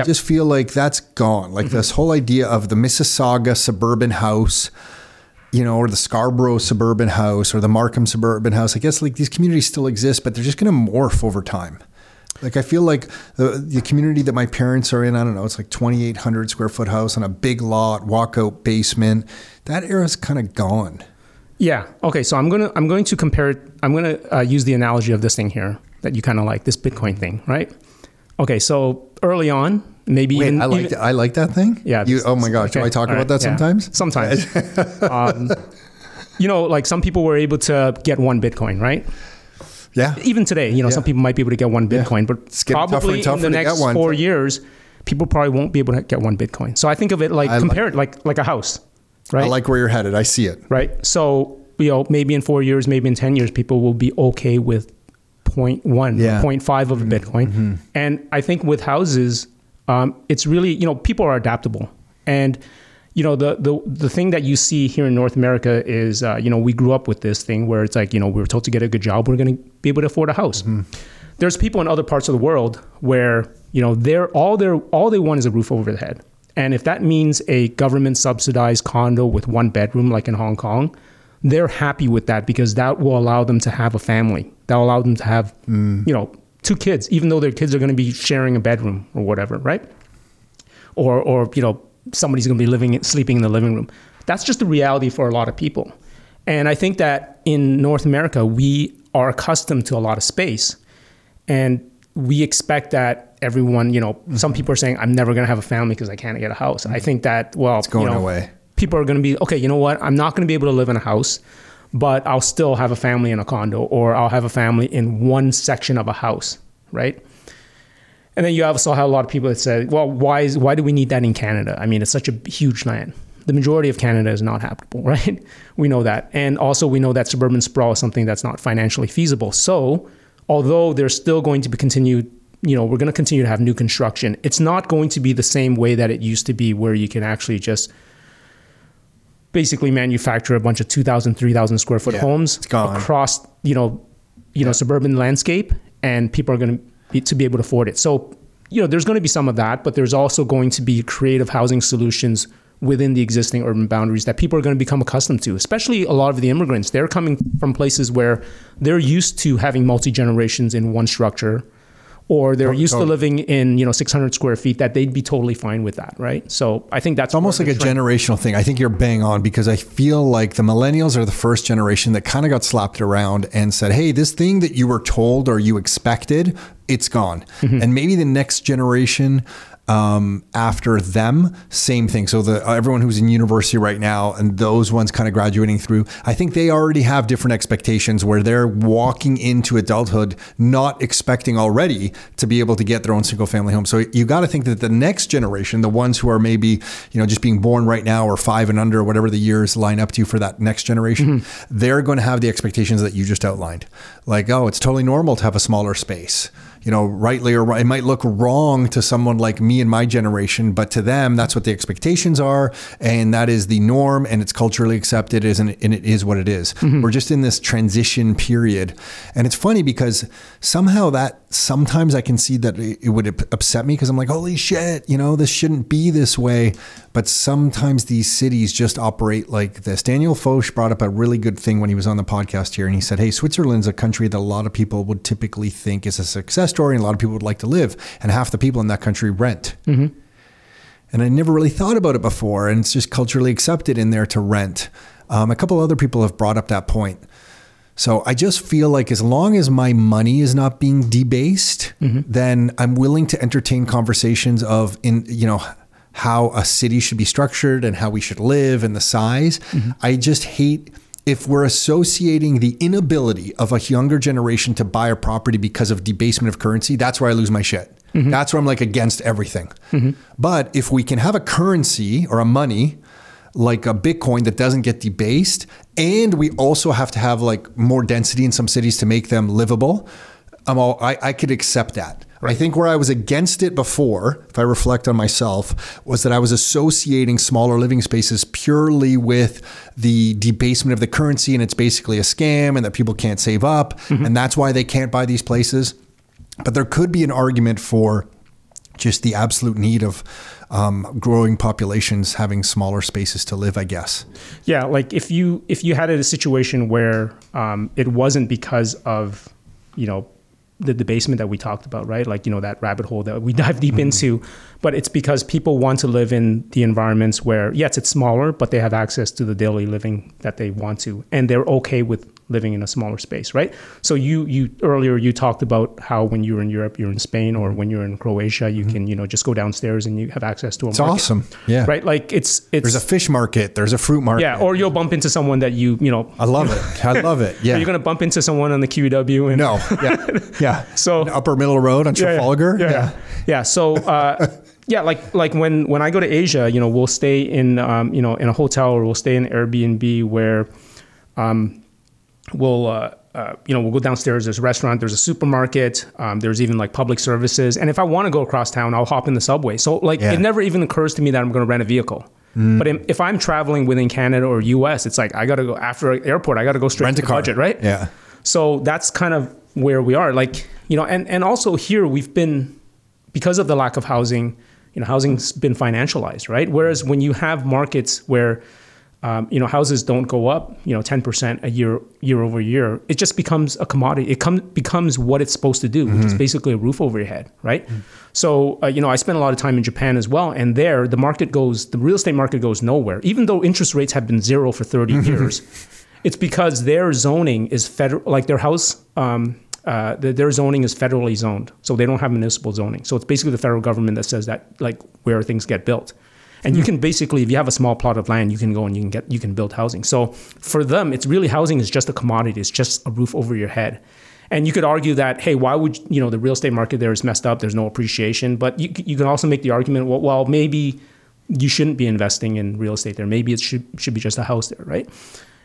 I just feel like that's gone. Like this whole idea of the Mississauga suburban house, you know, or the Scarborough suburban house or the Markham suburban house. I guess like these communities still exist, but they're just going to morph over time. Like I feel like the the community that my parents are in, I don't know, it's like 2800 square foot house on a big lot, walkout basement. That era's kind of gone. Yeah. Okay. So I'm gonna I'm going to compare it. I'm gonna uh, use the analogy of this thing here that you kind of like this Bitcoin thing, right? Okay. So early on, maybe Wait, even I like even- I like that thing. Yeah. You, oh my gosh, do I talk about right, that yeah. sometimes? Sometimes. um, you know, like some people were able to get one Bitcoin, right? Yeah. Even today, you know, some people might be able to get one Bitcoin, but It's getting tougher probably tougher in the next four years, people probably won't be able to get one Bitcoin. So I think of it like I like- it like like a house, right? I like where you're headed. I see it. right? So, you know, maybe in four years, maybe in 10 years, people will be okay with 0.1, Yeah. 0.5 of a Bitcoin. And I think with houses, um, it's really, you know, people are adaptable. And, you know, the, the, the thing that you see here in North America is, uh, you know, we grew up with this thing where it's like, you know, we were told to get a good job, we're going to be able to afford a house. There's people in other parts of the world where, you know, they're all they're all they want is a roof over their head. And if that means a government subsidized condo with one bedroom, like in Hong Kong, they're happy with that because that will allow them to have a family. That will allow them to have, mm. you know, two kids, even though their kids are going to be sharing a bedroom or whatever, right? Or, or you know, somebody's going to be living, sleeping in the living room. That's just the reality for a lot of people. And I think that in North America, we are accustomed to a lot of space, and we expect that everyone, you know, some people are saying, "I'm never going to have a family because I can't get a house." I mm. think that well, it's going you know, away. People are going to be okay you know what? I'm not going to be able to live in a house but i'll still have a family in a condo or i'll have a family in one section of a house right? And then you also have a lot of people that say well why is why do we need that in canada? I mean it's such a huge land. The majority of canada is not habitable right? We know that. And also we know that suburban sprawl is something that's not financially feasible. So although there's still going to be continued you know we're going to continue to have new construction it's not going to be the same way that it used to be where you can actually just basically manufacture a bunch of 2000 3000 square foot Yeah, homes across you know you know suburban landscape and people are going to be, to be able to afford it. So you know there's going to be some of that but there's also going to be creative housing solutions within the existing urban boundaries that people are going to become accustomed to especially a lot of the immigrants. They're coming from places where they're used to having multi generations in one structure or they're used to living in you know 600 square feet that they'd be totally fine with that right so i think that's It's almost like a generational thing. I think you're bang on because I feel like the millennials are the first generation that kind of got slapped around and said, "Hey, this thing that you were told or you expected, it's gone." Mm-hmm. And maybe the next generation um, after them, same thing. So the everyone who's in university right now and those ones kind of graduating through, I think they already have different expectations where they're walking into adulthood not expecting already to be able to get their own single family home. So you got to think that the next generation, the ones who are maybe you know just being born right now or five and under, whatever the years line up to for that next generation, they're going to have the expectations that you just outlined. Like, oh, it's totally normal to have a smaller space you know, rightly or it might look wrong to someone like me and my generation, but to them, that's what the expectations are, and that is the norm, and it's culturally accepted, is and it is what it is. Mm-hmm. We're just in this transition period, and it's funny because somehow that sometimes I can see that it would upset me because I'm like, holy shit, you know, this shouldn't be this way. But sometimes these cities just operate like this. Daniel Foch brought up a really good thing when he was on the podcast here, and he said, "Hey, Switzerland's a country that a lot of people would typically think is a success story, and a lot of people would like to live, and half the people in that country rent." And I never really thought about it before, and it's just culturally accepted in there to rent. Um, a couple other people have brought up that point. So I just feel like as long as my money is not being debased, mm-hmm. then I'm willing to entertain conversations of in you know how a city should be structured and how we should live and the size. Mm-hmm. I just hate if we're associating the inability of a younger generation to buy a property because of debasement of currency, that's where I lose my shit. Mm-hmm. That's where I'm like against everything. But if we can have a currency or a money like a Bitcoin that doesn't get debased, and we also have to have like more density in some cities to make them livable, I'm all, I, I could accept that. I think where I was against it before, if I reflect on myself, was that I was associating smaller living spaces purely with the debasement of the currency and it's basically a scam and that people can't save up mm-hmm. and that's why they can't buy these places. But there could be an argument for just the absolute need of um, growing populations having smaller spaces to live, I guess. Yeah, like if you if you had a situation where um, it wasn't because of you know the debasement that we talked about, right? Like you know that rabbit hole that we dive deep into, but it's because people want to live in the environments where yes, it's smaller, but they have access to the daily living that they want to, and they're okay with living in a smaller space, right? So you you earlier you talked about how when you're in Europe, you're in Spain, or when you're in Croatia, you can you know just go downstairs and you have access to a It's market, awesome. Yeah. right? Like it's it's There's a fish market. There's a fruit market. yeah, or you'll bump into someone that you you know I love it. I love it. Yeah. you're gonna bump into someone on the QEW and no. Yeah. Yeah. So- upper middle road on Yeah, yeah. Trafalgar. Yeah, yeah, yeah. So, uh, yeah, like like when when I go to Asia, you know, we'll stay in um, you know in a hotel or we'll stay in Airbnb where, um, we'll. Uh, uh, you know, we'll go downstairs. There's a restaurant. There's a supermarket. Um, there's even like public services. And if I want to go across town, I'll hop in the subway. So like, Yeah. it never even occurs to me that I'm going to rent a vehicle. But if I'm traveling within Canada or U.S., it's like I got to go after an airport. I got to go straight Rent to a car. budget, right? Yeah. So that's kind of where we are. Like, you know, and, and also here we've been, because of the lack of housing, you know, housing's been financialized, right? Whereas when you have markets where, um, you know, houses don't go up, you know, 10% a year, year over year, it just becomes a commodity. It come, becomes what it's supposed to do, which is basically a roof over your head, right? So, uh, you know, I spent a lot of time in Japan as well. And there, the market goes, the real estate market goes nowhere. Even though interest rates have been zero for 30 years, it's because their zoning is federal, like their house, um, uh, their zoning is federally zoned, so they don't have municipal zoning. So it's basically the federal government that says that, like where things get built. And you can basically, if you have a small plot of land, you can go and you can get you can build housing. So for them, it's really housing is just a commodity. It's just a roof over your head. And you could argue that, hey, why would you know the real estate market there is messed up? There's no appreciation. But you you can also make the argument, well, well maybe you shouldn't be investing in real estate there. Maybe it should should be just a house there, right?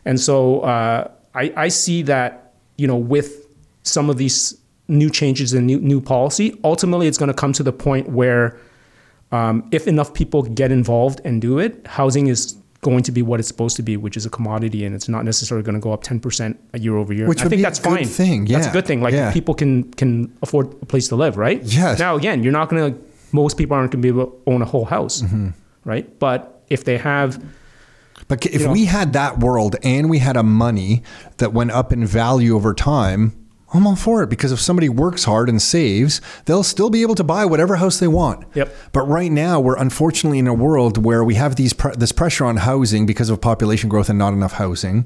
And so uh, I, I see that you know with some of these new changes and new new policy, ultimately it's going to come to the point where um, if enough people get involved and do it, housing is going to be what it's supposed to be, which is a commodity, and it's not necessarily going to go up ten percent a year over year. Which I think that's fine. thing, That's a good thing. Like yeah. people can can afford a place to live, right? Yes. Now again, you're not going to. Most people aren't going to be able to own a whole house, Mm-hmm. right? But if they have But if know- we had that world and we had a money that went up in value over time, I'm all for it because if somebody works hard and saves, they'll still be able to buy whatever house they want. Yep. But right now, we're unfortunately in a world where we have these pre- this pressure on housing because of population growth and not enough housing,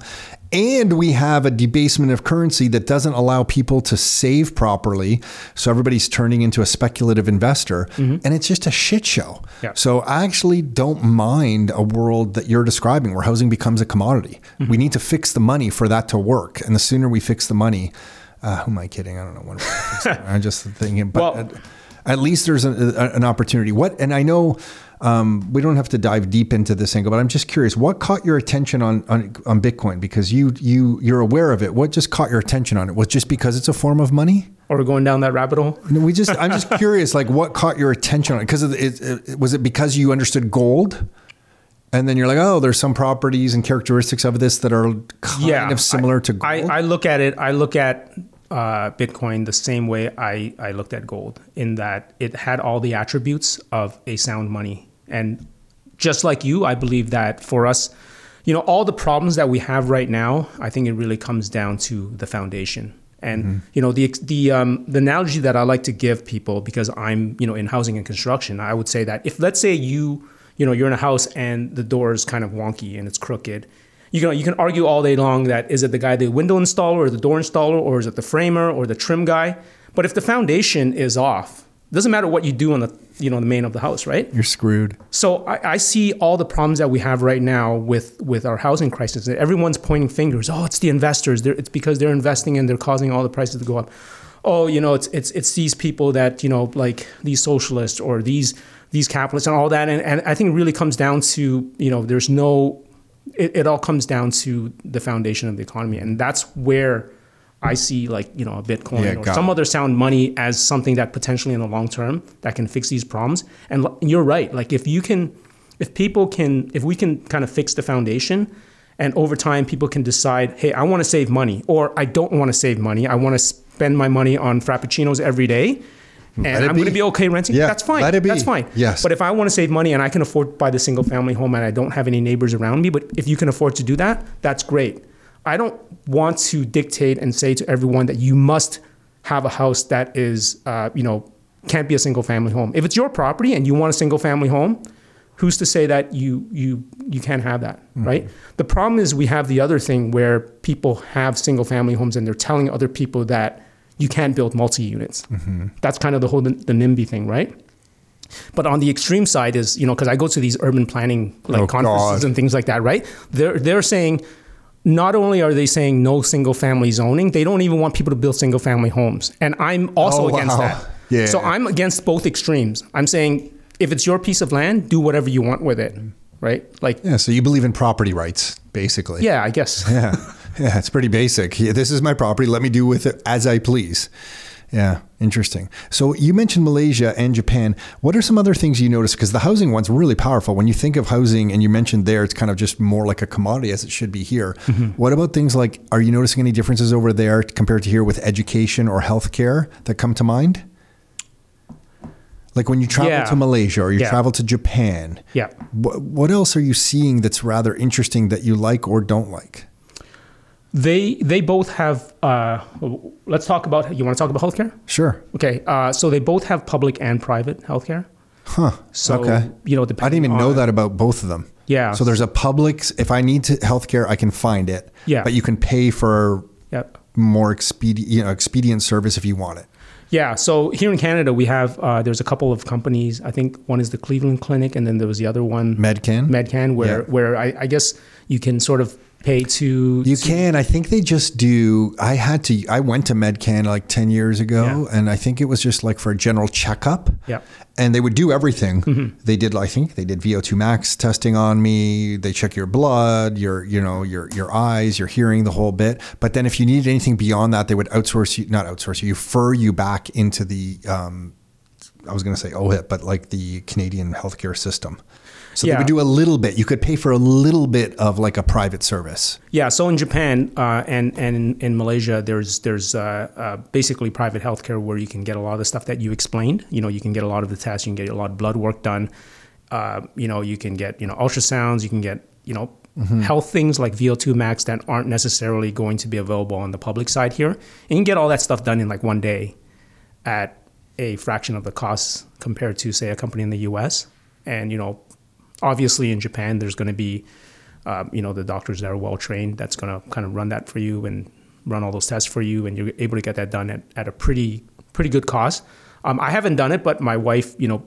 and we have a debasement of currency that doesn't allow people to save properly. So everybody's turning into a speculative investor, mm-hmm. and it's just a shit show. Yeah. So I actually don't mind a world that you're describing where housing becomes a commodity. Mm-hmm. We need to fix the money for that to work, and the sooner we fix the money, uh, who am I kidding? I don't know when. we're gonna fix it. I'm just thinking, but Well- at, at least there's a, a- an opportunity. What? And I know um, we don't have to dive deep into this angle, but I'm just curious. What caught your attention on, on on Bitcoin? Because you you you're aware of it. What just caught your attention on it? Was just because it's a form of money? or going down that rabbit hole, No, we just I'm just curious. Like, what caught your attention on it? Because it, it, was it because you understood gold? And then you're like, oh, there's some properties and characteristics of this that are kind of similar I, to gold. I, I look at it. I look at uh, Bitcoin the same way I, I looked at gold, in that it had all the attributes of a sound money. And just like you, I believe that for us, you know, all the problems that we have right now, I think it really comes down to the foundation. And you know the the um, the analogy that I like to give people because I'm you know in housing and construction, I would say that if let's say you you know you're in a house and the door is kind of wonky and it's crooked, you can you can argue all day long that is it the guy the window installer or the door installer or is it the framer or the trim guy? But if the foundation is off, it doesn't matter what you do on the you know the main of the house, right? you're screwed. So I, I see all the problems that we have right now with with our housing crisis. Everyone's pointing fingers. Oh, it's the investors. They're, it's because they're investing and they're causing all the prices to go up. Oh, you know, it's it's it's these people that you know, like these socialists or these these capitalists and all that. And and I think it really comes down to you know, there's no. It, it all comes down to the foundation of the economy, and that's where I see like you know a Bitcoin Yeah, or some it. other sound money as something that potentially in the long term that can fix these problems. And you're right. Like if you can, if people can, if we can kind of fix the foundation, and over time people can decide, hey, I want to save money, or I don't want to save money. I want to spend my money on frappuccinos every day. And Let I'm going to be. okay renting. Yeah, That's fine. let it be. That's fine. Yes. But if I want to save money and I can afford to buy the single family home and I don't have any neighbors around me, but if you can afford to do that, that's great. I don't want to dictate and say to everyone that you must have a house that is, uh, you know, can't be a single family home. If it's your property and you want a single family home, who's to say that you you you can't have that, right? The problem is we have the other thing where people have single family homes and they're telling other people that you can't build multi units. That's kind of the whole the, the NIMBY thing, right? But on the extreme side is, you know, because I go to these urban planning like Oh, conferences God. and things like that, right? They're they're saying not only are they saying no single family zoning, they don't even want people to build single family homes. And I'm also Oh, against wow. that. Yeah. So I'm against both extremes. I'm saying if it's your piece of land, do whatever you want with it, right? Like Yeah, so you believe in property rights, basically. yeah, I guess. Yeah. Yeah, it's pretty basic. Yeah, This is my property. Let me do with it as I please. Yeah, interesting. So you mentioned Malaysia and Japan. What are some other things you notice? Because the housing one's really powerful. When you think of housing and you mentioned there, it's kind of just more like a commodity as it should be here. Mm-hmm. What about things like, are you noticing any differences over there compared to here with education or healthcare that come to mind? Like when you travel Yeah. to Malaysia or you Yeah. travel to Japan, Yeah. what, what else are you seeing that's rather interesting that you like or don't like? They they both have uh, let's talk about you want to talk about healthcare? Sure. Okay. Uh, so they both have public and private healthcare. Huh. So okay. you know, I didn't even know that about both of them. Yeah. So there's a public. If I need to healthcare, I can find it. Yeah. But you can pay for Yeah. more expedient, you know, expedient service if you want it. Yeah. So here in Canada, we have uh, there's a couple of companies. I think one is the Cleveland Clinic, and then there was the other one, Medcan. Medcan, where Yeah. where I, I guess you can sort of pay to You can. I think they just do. I had to. I went to Medcan like ten years ago, Yeah. and I think it was just like for a general checkup. Yeah. And they would do everything. Mm-hmm. They did. I think they did VO2 max testing on me. They check your blood, your you know your your eyes, your hearing, the whole bit. But then if you needed anything beyond that, they would outsource you. Not outsource you. Refer you back into the. Um, I was going to say OHIP, but like the Canadian healthcare system. So they would do a little bit. You could pay for a little bit of like a private service. Yeah, so in Japan uh, and and in, in Malaysia, there's there's uh, uh, basically private healthcare where you can get a lot of the stuff that you explained. You know, you can get a lot of the tests, you can get a lot of blood work done. Uh, you know, you can get you know ultrasounds, you can get you know health things like VO2 max that aren't necessarily going to be available on the public side here. And you can get all that stuff done in like one day at a fraction of the cost compared to say a company in the U.S. And you know, obviously in Japan, there's going to be um, you know the doctors that are well trained that's going to kind of run that for you and run all those tests for you, and you're able to get that done at, at a pretty pretty good cost. Um, I haven't done it, but my wife, you know,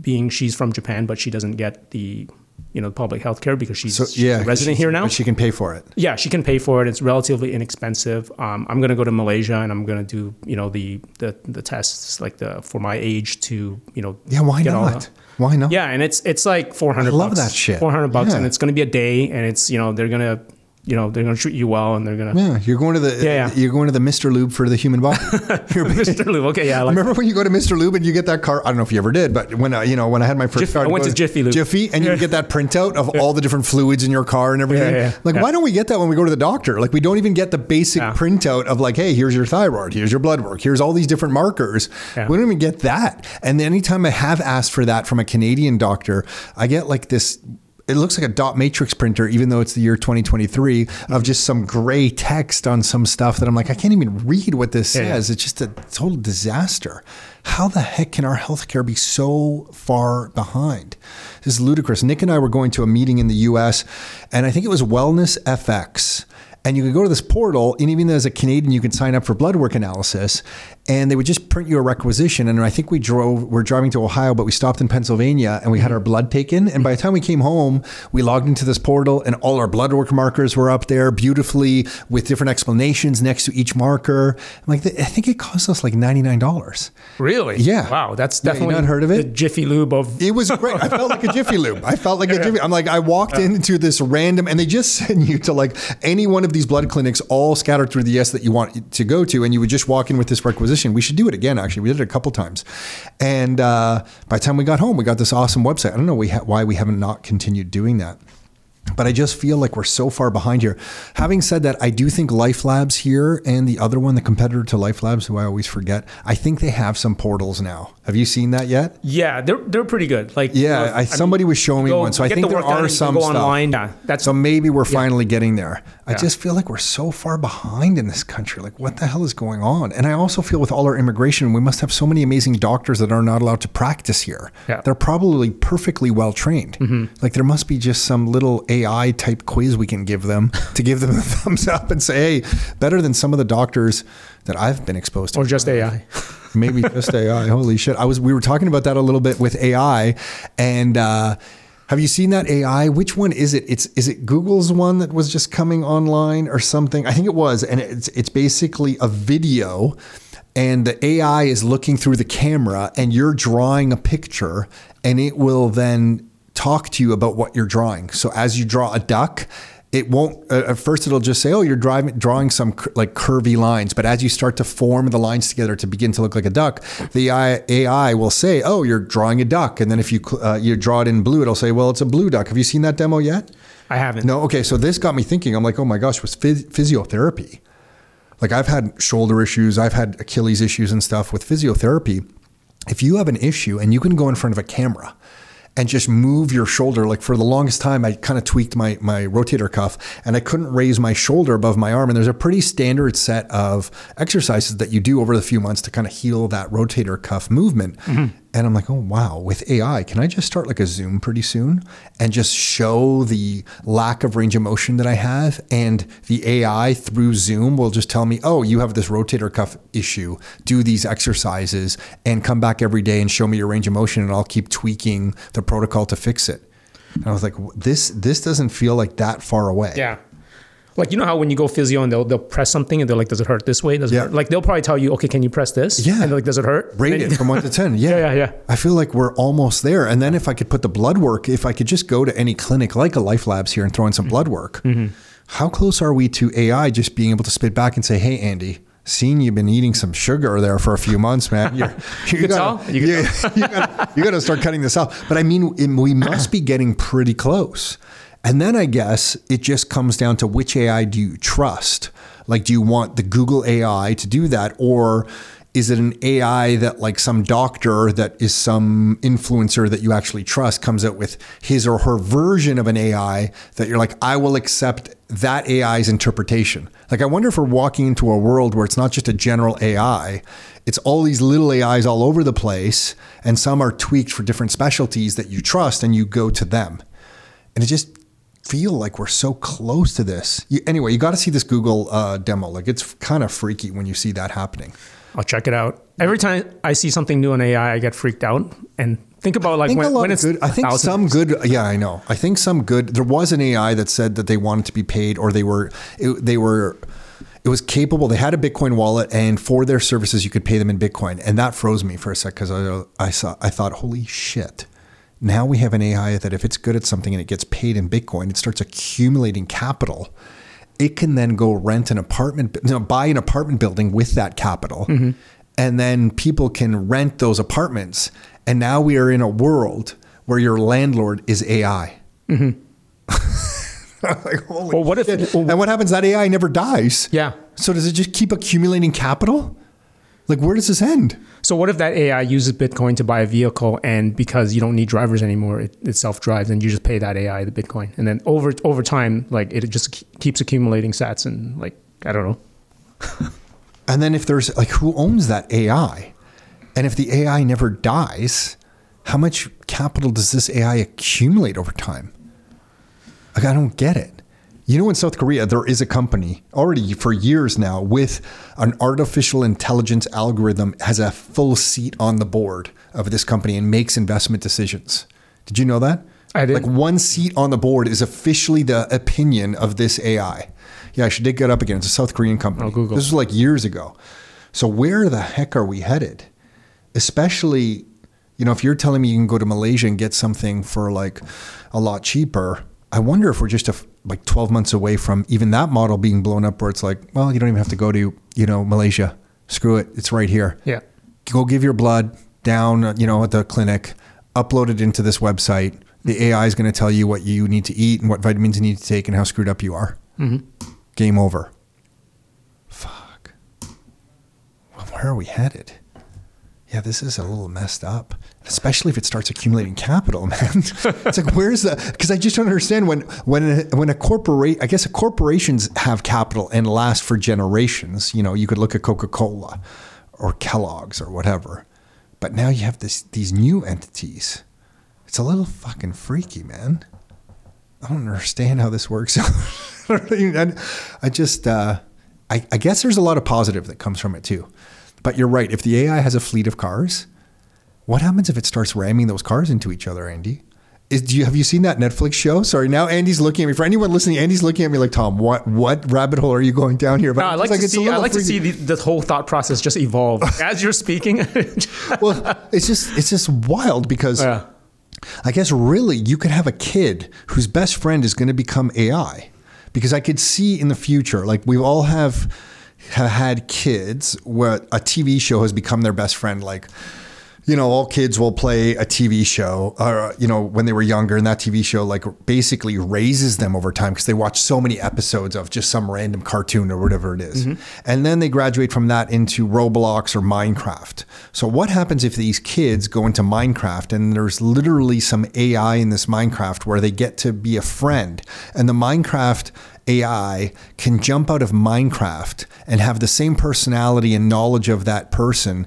being she's from Japan, but she doesn't get the you know public health care because she's, So she's yeah, a resident she- here now. but she can pay for it. Yeah, she can pay for it. It's relatively inexpensive. Um, I'm gonna go to Malaysia and I'm gonna do you know the the, the tests like the for my age to you know Yeah, why get all not? the- why not? yeah, and it's it's like 400. I love bucks, that shit. 400 bucks, Yeah. and it's gonna be a day, and it's you know they're gonna you know they're gonna treat you well, and they're gonna Yeah, you're going to the Yeah, yeah. you're going to the Mr. Lube for the human body. Mr. Lube. Okay, yeah, I like Remember when you go to Mr. Lube and you get that car? I don't know if you ever did, but when I, you know, when I had my first car, I went to Jiffy Lube. Jiffy, and you get that printout of all the different fluids in your car and everything. Yeah, yeah, Like, why don't we get that when we go to the doctor? Like, we don't even get the basic printout of like, hey, here's your thyroid, here's your blood work, here's all these different markers. We don't even get that. And anytime I have asked for that from a Canadian doctor, I get like this. It looks like a dot matrix printer, even though it's the year 2023, of just some gray text on some stuff that I'm like, I can't even read what this Yeah, says. It's just a total disaster. How the heck can our healthcare be so far behind? This is ludicrous. Nick and I were going to a meeting in the US, and I think it was Wellness FX. And you could go to this portal, and even as a Canadian, you could sign up for blood work analysis, and they would just print you a requisition. And I think we drove, we're driving to Ohio, but we stopped in Pennsylvania, and we had our blood taken. And by the time we came home, we logged into this portal, and all our blood work markers were up there beautifully with different explanations next to each marker. I'm like, I think it cost us like ninety nine dollars. really Yeah. wow that's Yeah, definitely not heard of it? the Jiffy Lube of It was great. I felt like a Jiffy Lube. I felt like a Jiffy. I'm like, I walked into this random, and they just send you to like any one of these blood clinics, all scattered through the S that you want to go to, and you would just walk in with this requisition. We should do it again. Actually, we did it a couple times, and uh, by the time we got home, we got this awesome website. I don't know why we haven't not continued doing that. But I just feel like we're so far behind here. Having said that, I do think Life Labs here and the other one, the competitor to Life Labs, who I always forget, I think they have some portals now. Have you seen that yet? Yeah, they're they're pretty good. Like Yeah, you know, I, somebody was showing me go- one, so I think the there are some go stuff. online. Yeah, that's So maybe we're finally getting there. I Yeah. just feel like we're so far behind in this country. Like, what the hell is going on? And I also feel with all our immigration, we must have so many amazing doctors that are not allowed to practice here. Yeah. They're probably perfectly well trained. Mm-hmm. Like, there must be just some little AI type quiz we can give them to give them a thumbs up and say, hey, better than some of the doctors that I've been exposed to or just AI. maybe just AI. Holy shit! I was we were talking about that a little bit with AI, and uh, have you seen that AI? Which one is it? It's is it Google's one that was just coming online or something? I think it was, and it's it's basically a video. And the AI is looking through the camera, and you're drawing a picture, and it will then talk to you about what you're drawing. So as you draw a duck, it won't uh, at first it'll just say oh you're driving drawing some cur- like curvy lines. But as you start to form the lines together to begin to look like a duck the AI, will say oh you're drawing a duck. And then if you uh, you draw it in blue it'll say well it's a blue duck. Have you seen that demo yet? I haven't. no? Okay so this got me thinking. I'm like oh my gosh with phys- physiotherapy. Like i've had shoulder issues i've had achilles issues and stuff with physiotherapy. If you have an issue and you can go in front of a camera and just move your shoulder. Like for the longest time i kind of tweaked my my rotator cuff and i couldn't raise my shoulder above my arm. And there's a pretty standard set of exercises that you do over the few months to kind of heal that rotator cuff movement mm-hmm. And i'm like oh wow with ai can i just start like a zoom pretty soon and just show the lack of range of motion that i have? And the ai through zoom will just tell me oh you have this rotator cuff issue. Do these exercises and come back every day and show me your range of motion and i'll keep tweaking the protocol to fix it. And i was like this this doesn't feel like that far away. Yeah. Like you know how when you go physio and they'll they'll press something and they're like, does it hurt this way? Does it Yeah. hurt? Like they'll probably tell you, okay, can you press this? Yeah. And they're like, does it hurt? rate And- it from one to 10. Yeah. Yeah, yeah, yeah. I feel like we're almost there. And then if I could put the blood work, if I could just go to any clinic like a Life Labs here and throw in some blood work, Mm-hmm. how close are we to AI just being able to spit back and say, hey, Andy, seen you've been eating some sugar there for a few months, man. You're, you could gotta? You you, gotta, you gotta start cutting this out. But I mean, it- we must be getting pretty close. And then I guess it just comes down to which AI do you trust? Like, do you want the Google AI to do that? Or is it an AI that, like, some doctor that is some influencer that you actually trust comes out with his or her version of an AI that you're like, I will accept that AI's interpretation? Like, I wonder if we're walking into a world where it's not just a general AI, it's all these little AIs all over the place, and some are tweaked for different specialties that you trust and you go to them. And it just feel like we're so close to this. You, anyway, you got to see this Google uh, demo. Like it's kind of freaky when you see that happening. I'll check it out. Every time I see something new in AI, I get freaked out. And think about like think when, when it's good. I think 1,000 some good. Yeah, I know. I think some good. There was an AI that said that they wanted to be paid, or they were. It, they were. It was capable. They had a Bitcoin wallet, and for their services, you could pay them in Bitcoin, and that froze me for a sec because I, I saw. I thought, holy shit. Now we have an AI that if it's good at something and it gets paid in Bitcoin, it starts accumulating capital. It can then go rent an apartment, you know, buy an apartment building with that capital. Mm-hmm. And then people can rent those apartments. And now we are in a world where your landlord is AI. Mm-hmm. like, holy Well, what if- well- and what happens? That AI never dies. Yeah. So does it just keep accumulating capital? Like, where does this end? So what if that AI uses Bitcoin to buy a vehicle, and because you don't need drivers anymore, it, it self drives, and you just pay that AI the Bitcoin, and then over over time, like it just keeps accumulating Sats, and like I don't know. And then if there's like, who owns that AI? And if the AI never dies, how much capital does this AI accumulate over time? Like, I don't get it. You know, in South Korea, there is a company already for years now with an artificial intelligence algorithm has a full seat on the board of this company and makes investment decisions. Did you know that? I didn't. Like one seat on the board is officially the opinion of this AI. Yeah, I should dig it up again. It's a South Korean company. I'll Google. This was like years ago. So where the heck are we headed? Especially, you know, if you're telling me you can go to Malaysia and get something for like a lot cheaper, I wonder if we're just a like 12 months away from even that model being blown up where it's like, well, you don't even have to go to, you know, Malaysia. Screw it. It's right here Yeah. go give your blood down, uh, you know, at the clinic. upload it into this website. The AI is going to tell you what you need to eat and what vitamins you need to take and how screwed up you are. Game over. Fuck. Well, where are we headed? Yeah, this is a little messed up, especially if it starts accumulating capital, man. it's like where's the? Because I just don't understand when when a, when a corporate, I guess corporations have capital and last for generations. You know, you could look at Coca Cola or Kellogg's or whatever, but now you have this these new entities. It's a little fucking freaky, man. I don't understand how this works. I just, uh, I, I guess there's a lot of positive that comes from it too. But you're right. If the AI has a fleet of cars, what happens if it starts ramming those cars into each other, Andy? Is, do you have you seen that Netflix show? Sorry, now Andy's looking at me. For anyone listening, Andy's looking at me like, Tom, what what rabbit hole are you going down here? But No, I it's like, to it's see. I like to see the, the whole thought process just evolve as you're speaking. well, it's just it's just wild because Yeah. I guess really you could have a kid whose best friend is going to become AI, because I could see in the future, like we all have have had kids where a TV show has become their best friend, like. You know, all kids will play a TV show, or you know, when they were younger, and that TV show like basically raises them over time because they watch so many episodes of just some random cartoon or whatever it is. Mm-hmm. and then they graduate from that into Roblox or Minecraft. So, what happens if these kids go into Minecraft and there's literally some AI in this Minecraft where they get to be a friend, and the Minecraft AI can jump out of Minecraft and have the same personality and knowledge of that person,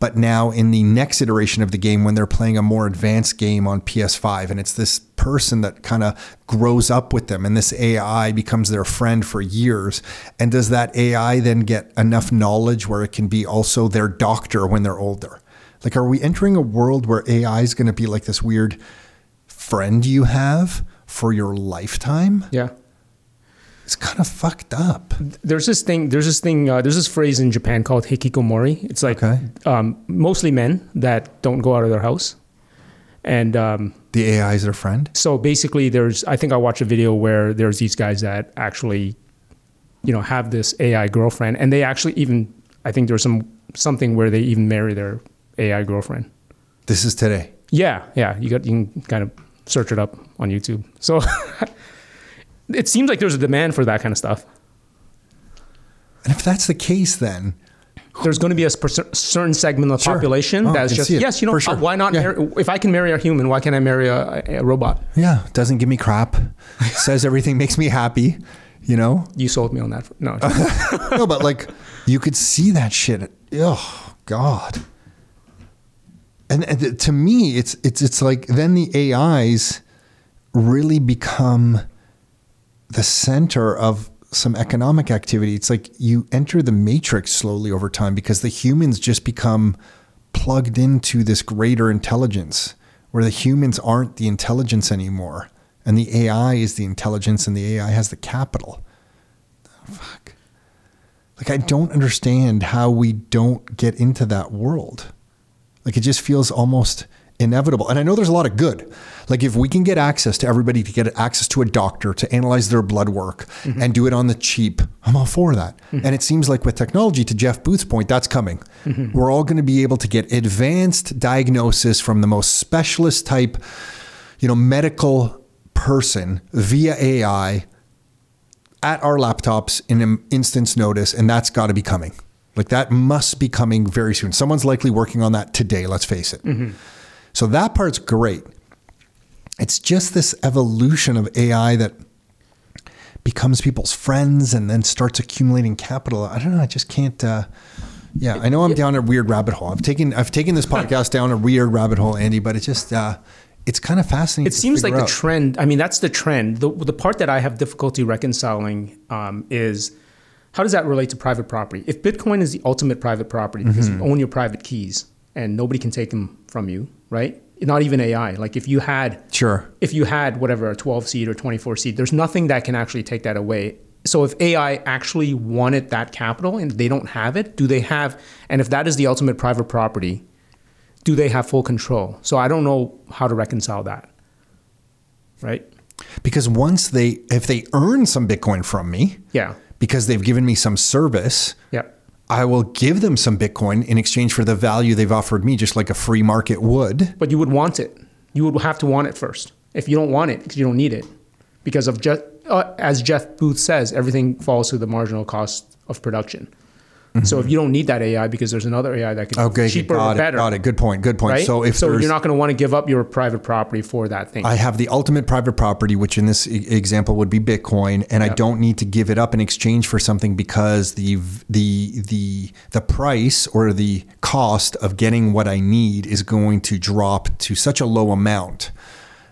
but now in the next iteration of the game when they're playing a more advanced game on PS5 and it's this person that kind of grows up with them and this AI becomes their friend for years. And does that AI then get enough knowledge where it can be also their doctor when they're older? Like are we entering a world where AI is going to be like this weird friend you have for your lifetime? Yeah. It's kind of fucked up There's this thing. There's this thing. Uh, there's this phrase in Japan called hikikomori. It's like Okay. um, mostly men that don't go out of their house, and um, the AI is their friend so basically, there's. I think I watched a video where there's these guys that actually, you know, have this AI girlfriend, and they actually even. I think there's some something where they even marry their AI girlfriend. this is today Yeah, yeah. You got you can kind of search it up on YouTube. So it seems like there's a demand for that kind of stuff. and if that's the case then There's going to be a certain segment of the Sure. population Oh, that's just yes, you know, sure. uh, why not? Yeah. Marry, if I can marry a human, why can't I marry a, a robot? Yeah, doesn't give me crap. Says everything makes me happy. You know? You sold me on that. No, no, but like you could see that shit. Oh God. And, and to me, it's it's it's like then the AIs really become the center of some economic activity. It's like you enter the matrix slowly over time because the humans just become plugged into this greater intelligence where the humans aren't the intelligence anymore and the AI is the intelligence and the AI has the capital. Fuck. Like I don't understand how we don't get into that world. Like it just feels almost inevitable. And I know there's a lot of good. Like if we can get access to everybody to get access to a doctor to analyze their blood work mm-hmm. and do it on the cheap, I'm all for that. Mm-hmm. And it seems like with technology, to Jeff Booth's point, that's coming. Mm-hmm. We're all going to be able to get advanced diagnosis from the most specialist type, you know, medical person via AI at our laptops in an instance notice, and that's got to be coming. Like that must be coming very soon. Someone's likely working on that today, let's face it. So that part's great. It's just this evolution of AI that becomes people's friends and then starts accumulating capital. I don't know. I just can't. Uh, yeah, I know I'm down a weird rabbit hole. I've taken I've taken this podcast down a weird rabbit hole, Andy. But it just uh, it's kind of fascinating. it seems like figure the trend. I mean, that's the trend. The the part that I have difficulty reconciling um, is how does that relate to private property? If Bitcoin is the ultimate private property because Mm-hmm. you own your private keys and nobody can take them from you, right? Not even AI. Like if you had Sure. if you had whatever a 12 seed or 24 seed, there's nothing that can actually take that away. So if AI actually wanted that capital and they don't have it, do they have? And if that is the ultimate private property, do they have full control? So I don't know how to reconcile that. Right? Because once they, if they earn some Bitcoin from me, Yeah. because they've given me some service, Yeah. I will give them some Bitcoin in exchange for the value they've offered me, just like a free market would. But you would want it. you would have to want it first. If you don't want it, because you don't need it, because of just uh, as Jeff Booth says, everything falls to the marginal cost of production. So if you don't need that AI because there's another AI that can be Okay, cheaper got or it, better, got it. Good point. Good point. right? So if so you're not going to want to give up your private property for that thing. I have the ultimate private property, which in this e- example would be Bitcoin, and I don't need to give it up in exchange for something because the the the the price or the cost of getting what I need is going to drop to such a low amount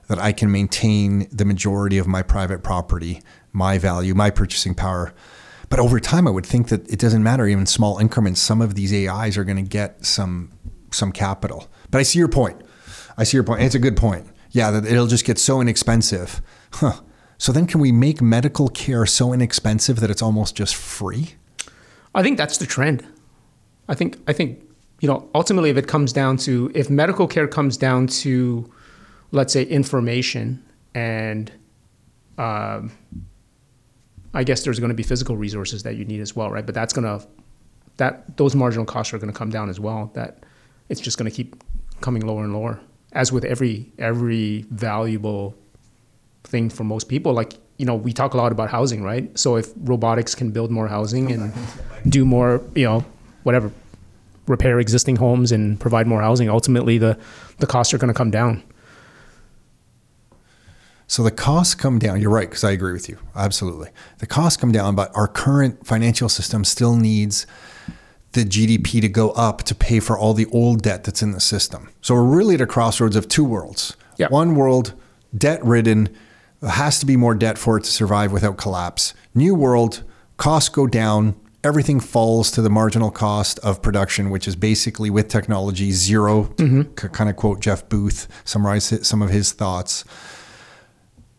that I can maintain the majority of my private property, my value, my purchasing power. But over time, I would think that it doesn't matter, even small increments. Some of these AIs are going to get some some capital. But I see your point. I see your point. It's a good point. Yeah, that it'll just get so inexpensive. Huh. So then, can we make medical care so inexpensive that it's almost just free? I think that's the trend. I think I think you know ultimately if it comes down to if medical care comes down to let's say information and um, I guess there's going to be physical resources that you need as well, right? But that's going to that those marginal costs are going to come down as well. That it's just going to keep coming lower and lower, as with every every valuable thing for most people. Like you know, we talk a lot about housing, right? So if robotics can build more housing and do more, you know, whatever, repair existing homes and provide more housing, ultimately the the costs are going to come down. So the costs come down. You're right, because I agree with you. Absolutely. The costs come down, but our current financial system still needs the GDP to go up to pay for all the old debt that's in the system. So we're really at a crossroads of two worlds. Yep. One world, debt ridden, has to be more debt for it to survive without collapse. New world, costs go down, everything falls to the marginal cost of production, which is basically with technology 0 to k- kind of quote Jeff Booth, summarize some of his thoughts.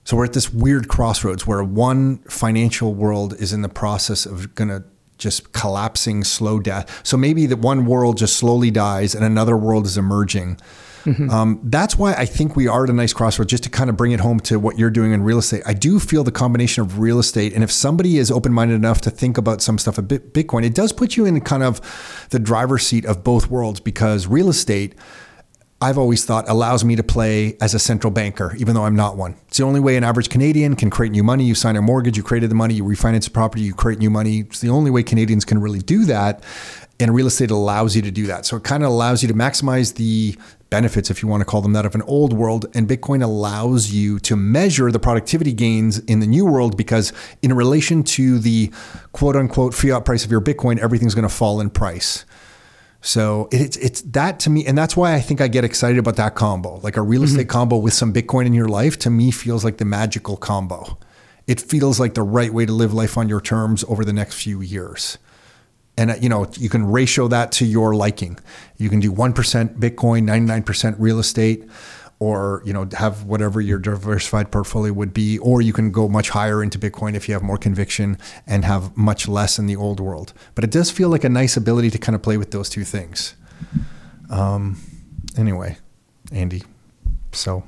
So we're at this weird crossroads where one financial world is in the process of gonna just collapsing slow death. So maybe that one world just slowly dies and another world is emerging. Um, that's why I think we are at a nice crossroads. Just to kind of bring it home to what you're doing in real estate, I do feel the combination of real estate, and if somebody is open-minded enough to think about some stuff a bit Bitcoin, it does put you in kind of the driver's seat of both worlds because real estate. I've always thought allows me to play as a central banker, even though I'm not one. It's the only way an average Canadian can create new money. You sign a mortgage, you created the money, you refinance the property, you create new money. It's the only way Canadians can really do that. And real estate allows you to do that. So it kind of allows you to maximize the benefits, if you want to call them that, of an old world. And Bitcoin allows you to measure the productivity gains in the new world because, in relation to the quote unquote fiat price of your Bitcoin, everything's going to fall in price. So it's it's that to me, and that's why I think I get excited about that combo. Like a real estate combo with some Bitcoin in your life, to me feels like the magical combo. It feels like the right way to live life on your terms over the next few years. And uh, you know, you can ratio that to your liking. You can do one percent Bitcoin, ninety nine percent real estate, or you know, have whatever your diversified portfolio would be, or you can go much higher into Bitcoin if you have more conviction and have much less in the old world. But it does feel like a nice ability to kind of play with those two things. Um, anyway, Andy, so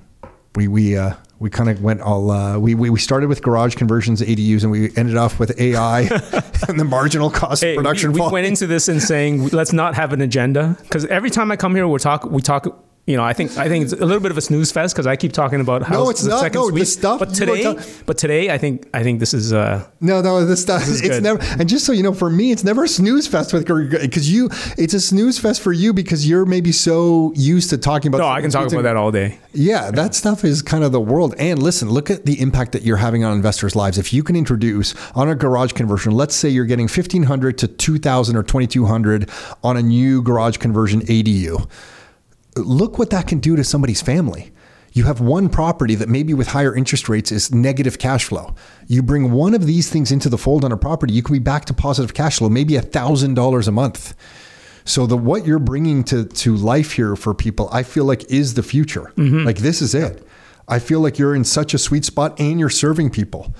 we we uh, we kind of went all uh, we, we we started with garage conversions ADUs and we ended off with AI and the marginal cost Hey, of production. we, we went into this and saying let's not have an agenda because every time I come here, we talk. We talk. You know, I think I think it's a little bit of a snooze fest because I keep talking about how No, it's not. No, the stuff But today, tell- but today, I think I think this is. Uh, No, no, this stuff. is it's never. And just so you know, for me, it's never a snooze fest with because you. It's a snooze fest for you because you're maybe so used to talking about. no, I can talk about that all day. Yeah, that stuff is kind of the world. And listen, look at the impact that you're having on investors' lives. If you can introduce on a garage conversion, let's say you're getting 1500 to 2000 or 2200 on a new garage conversion ADU. Look what that can do to somebody's family. You have one property that maybe with higher interest rates is negative cash flow. You bring one of these things into the fold on a property, you can be back to positive cash flow, maybe $1,000 a month. So the what you're bringing to to life here for people, I feel like is the future. Mm-hmm. Like this is it. I feel like you're in such a sweet spot and you're serving people.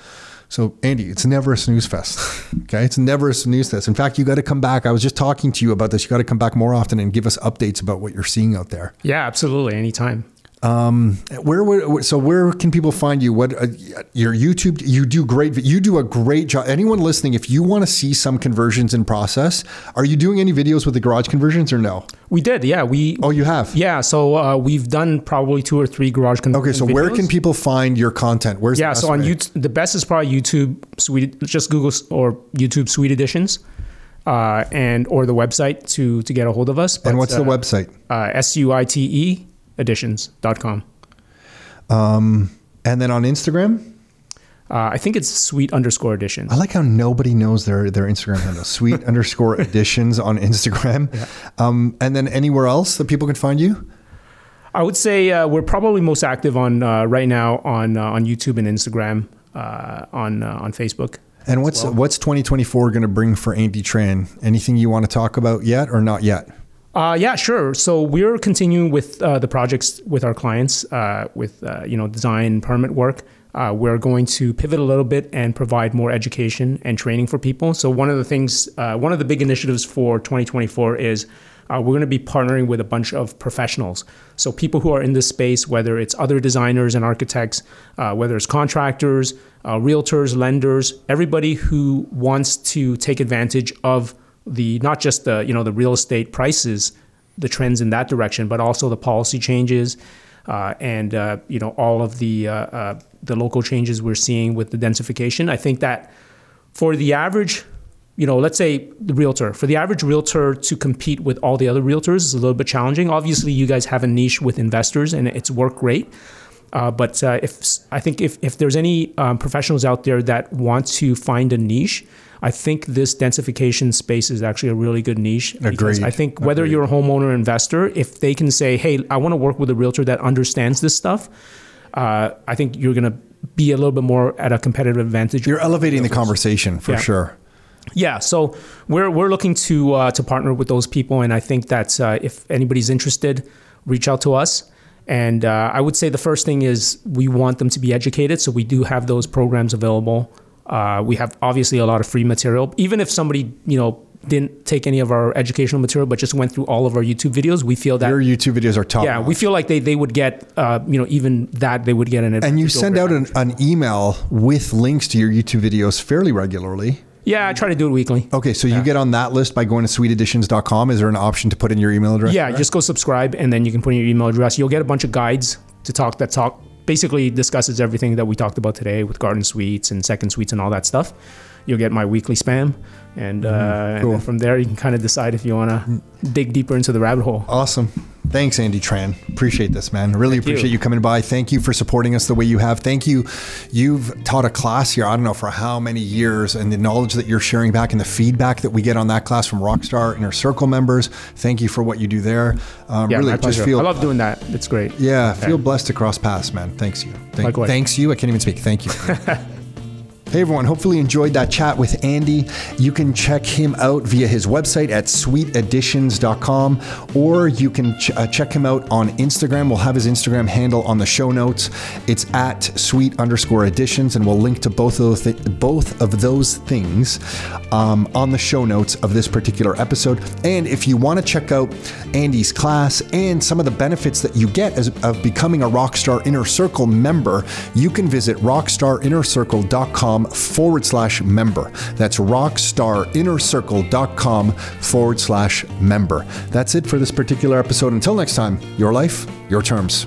So Andy, it's never a snooze fest. Okay, it's never a snooze fest. In fact, you got to come back. I was just talking to you about this. You got to come back more often and give us updates about what you're seeing out there. Yeah, absolutely. Anytime. Where would so where can people find you? What uh, your YouTube? You do great. You do a great job. Anyone listening, if you want to see some conversions in process, are you doing any videos with the garage conversions or no? We did, yeah. We Oh, you have. yeah. So uh, we've done probably two or three garage conversions. Okay, so where can people find your content? Where's the Yeah, so on? YouTube, the best is probably YouTube Suite. Just Google or YouTube Suite Additions, uh, and or the website to to get a hold of us. And But, what's the uh, website? Uh, S U I T E additions.com. And then on Instagram, Uh, I think it's Suite underscore additions. I like how nobody knows their their Instagram handle. Suite underscore additions on Instagram. Um, and then anywhere else that people can find you. I would say uh, we're probably most active on uh, right now on uh, on YouTube and Instagram, uh, on uh, on Facebook. And what's what's 2024 going to bring for Andy Tran? Anything you want to talk about yet or not yet? Uh, yeah, sure. So we're continuing with uh, the projects with our clients, uh, with uh, you know design permit work. Uh, we're going to pivot a little bit and provide more education and training for people. So one of the things, uh, one of the big initiatives for 2024 is we're going to be partnering with a bunch of professionals. So people who are in this space, whether it's other designers and architects, whether it's contractors, realtors, lenders, everybody who wants to take advantage of the not just the you know the real estate prices, the trends in that direction, but also the policy changes, uh, and uh, you know all of the uh, uh, the local changes we're seeing with the densification. I think that for the average, you know, let's say the realtor, for the average realtor to compete with all the other realtors is a little bit challenging. Obviously, you guys have a niche with investors, and it's worked great. Uh, but uh, if I think if, if there's any um, professionals out there that want to find a niche, I think this densification space is actually a really good niche. Agreed. I think whether you're a homeowner or investor, if they can say, "Hey, I want to work with a realtor that understands this stuff," uh, I think you're going to be a little bit more at a competitive advantage. You're elevating the conversation for Yeah. sure. Yeah, so we're we're looking to uh, to partner with those people, and I think that uh, if anybody's interested, reach out to us. And uh, I would say the first thing is we want them to be educated, so we do have those programs available. Uh, we have obviously a lot of free material. Even if somebody you know didn't take any of our educational material, but just went through all of our YouTube videos, we feel that Your YouTube videos are top. yeah, we feel like they they would get uh, you know even that they would get an and you send out an, an email with links to your YouTube videos fairly regularly. Yeah, I try to do it weekly. Okay, so you get on that list by going to suiteadditions.com. Is there an option to put in your email address? Yeah, just go subscribe, and then you can put in your email address. You'll get a bunch of guides to talk that talk basically discusses everything that we talked about today with garden suites and second suites and all that stuff. You'll get my weekly spam, and, uh, Mm-hmm. Cool. then from there you can kind of decide if you want to dig deeper into the rabbit hole. Awesome. Thanks, Andy Tran. Appreciate this, man. Really appreciate you. you. coming by. Thank you for supporting us the way you have. Thank you. You've taught a class here, I don't know for how many years, and the knowledge that you're sharing back and the feedback that we get on that class from Rockstar Inner Circle members. Thank you for what you do there. Um, Yeah, really just feel I love doing that. It's great. Yeah, feel blessed to cross paths, man. Thanks you. Thank, Likewise. thanks you. I can't even speak. Thank you. Hey everyone, hopefully you enjoyed that chat with Andy. You can check him out via his website at suiteadditions.com or you can ch- uh, check him out on Instagram. We'll have his Instagram handle on the show notes. It's at suite underscore additions and we'll link to both of those, thi- both of those things um, on the show notes of this particular episode. And if you want to check out Andy's class and some of the benefits that you get as of becoming a Rockstar Inner Circle member, you can visit rockstarinnercircle.com forward slash member. That's rockstarinnercircle.com forward slash member. That's it for this particular episode. Until next time, your life, your terms.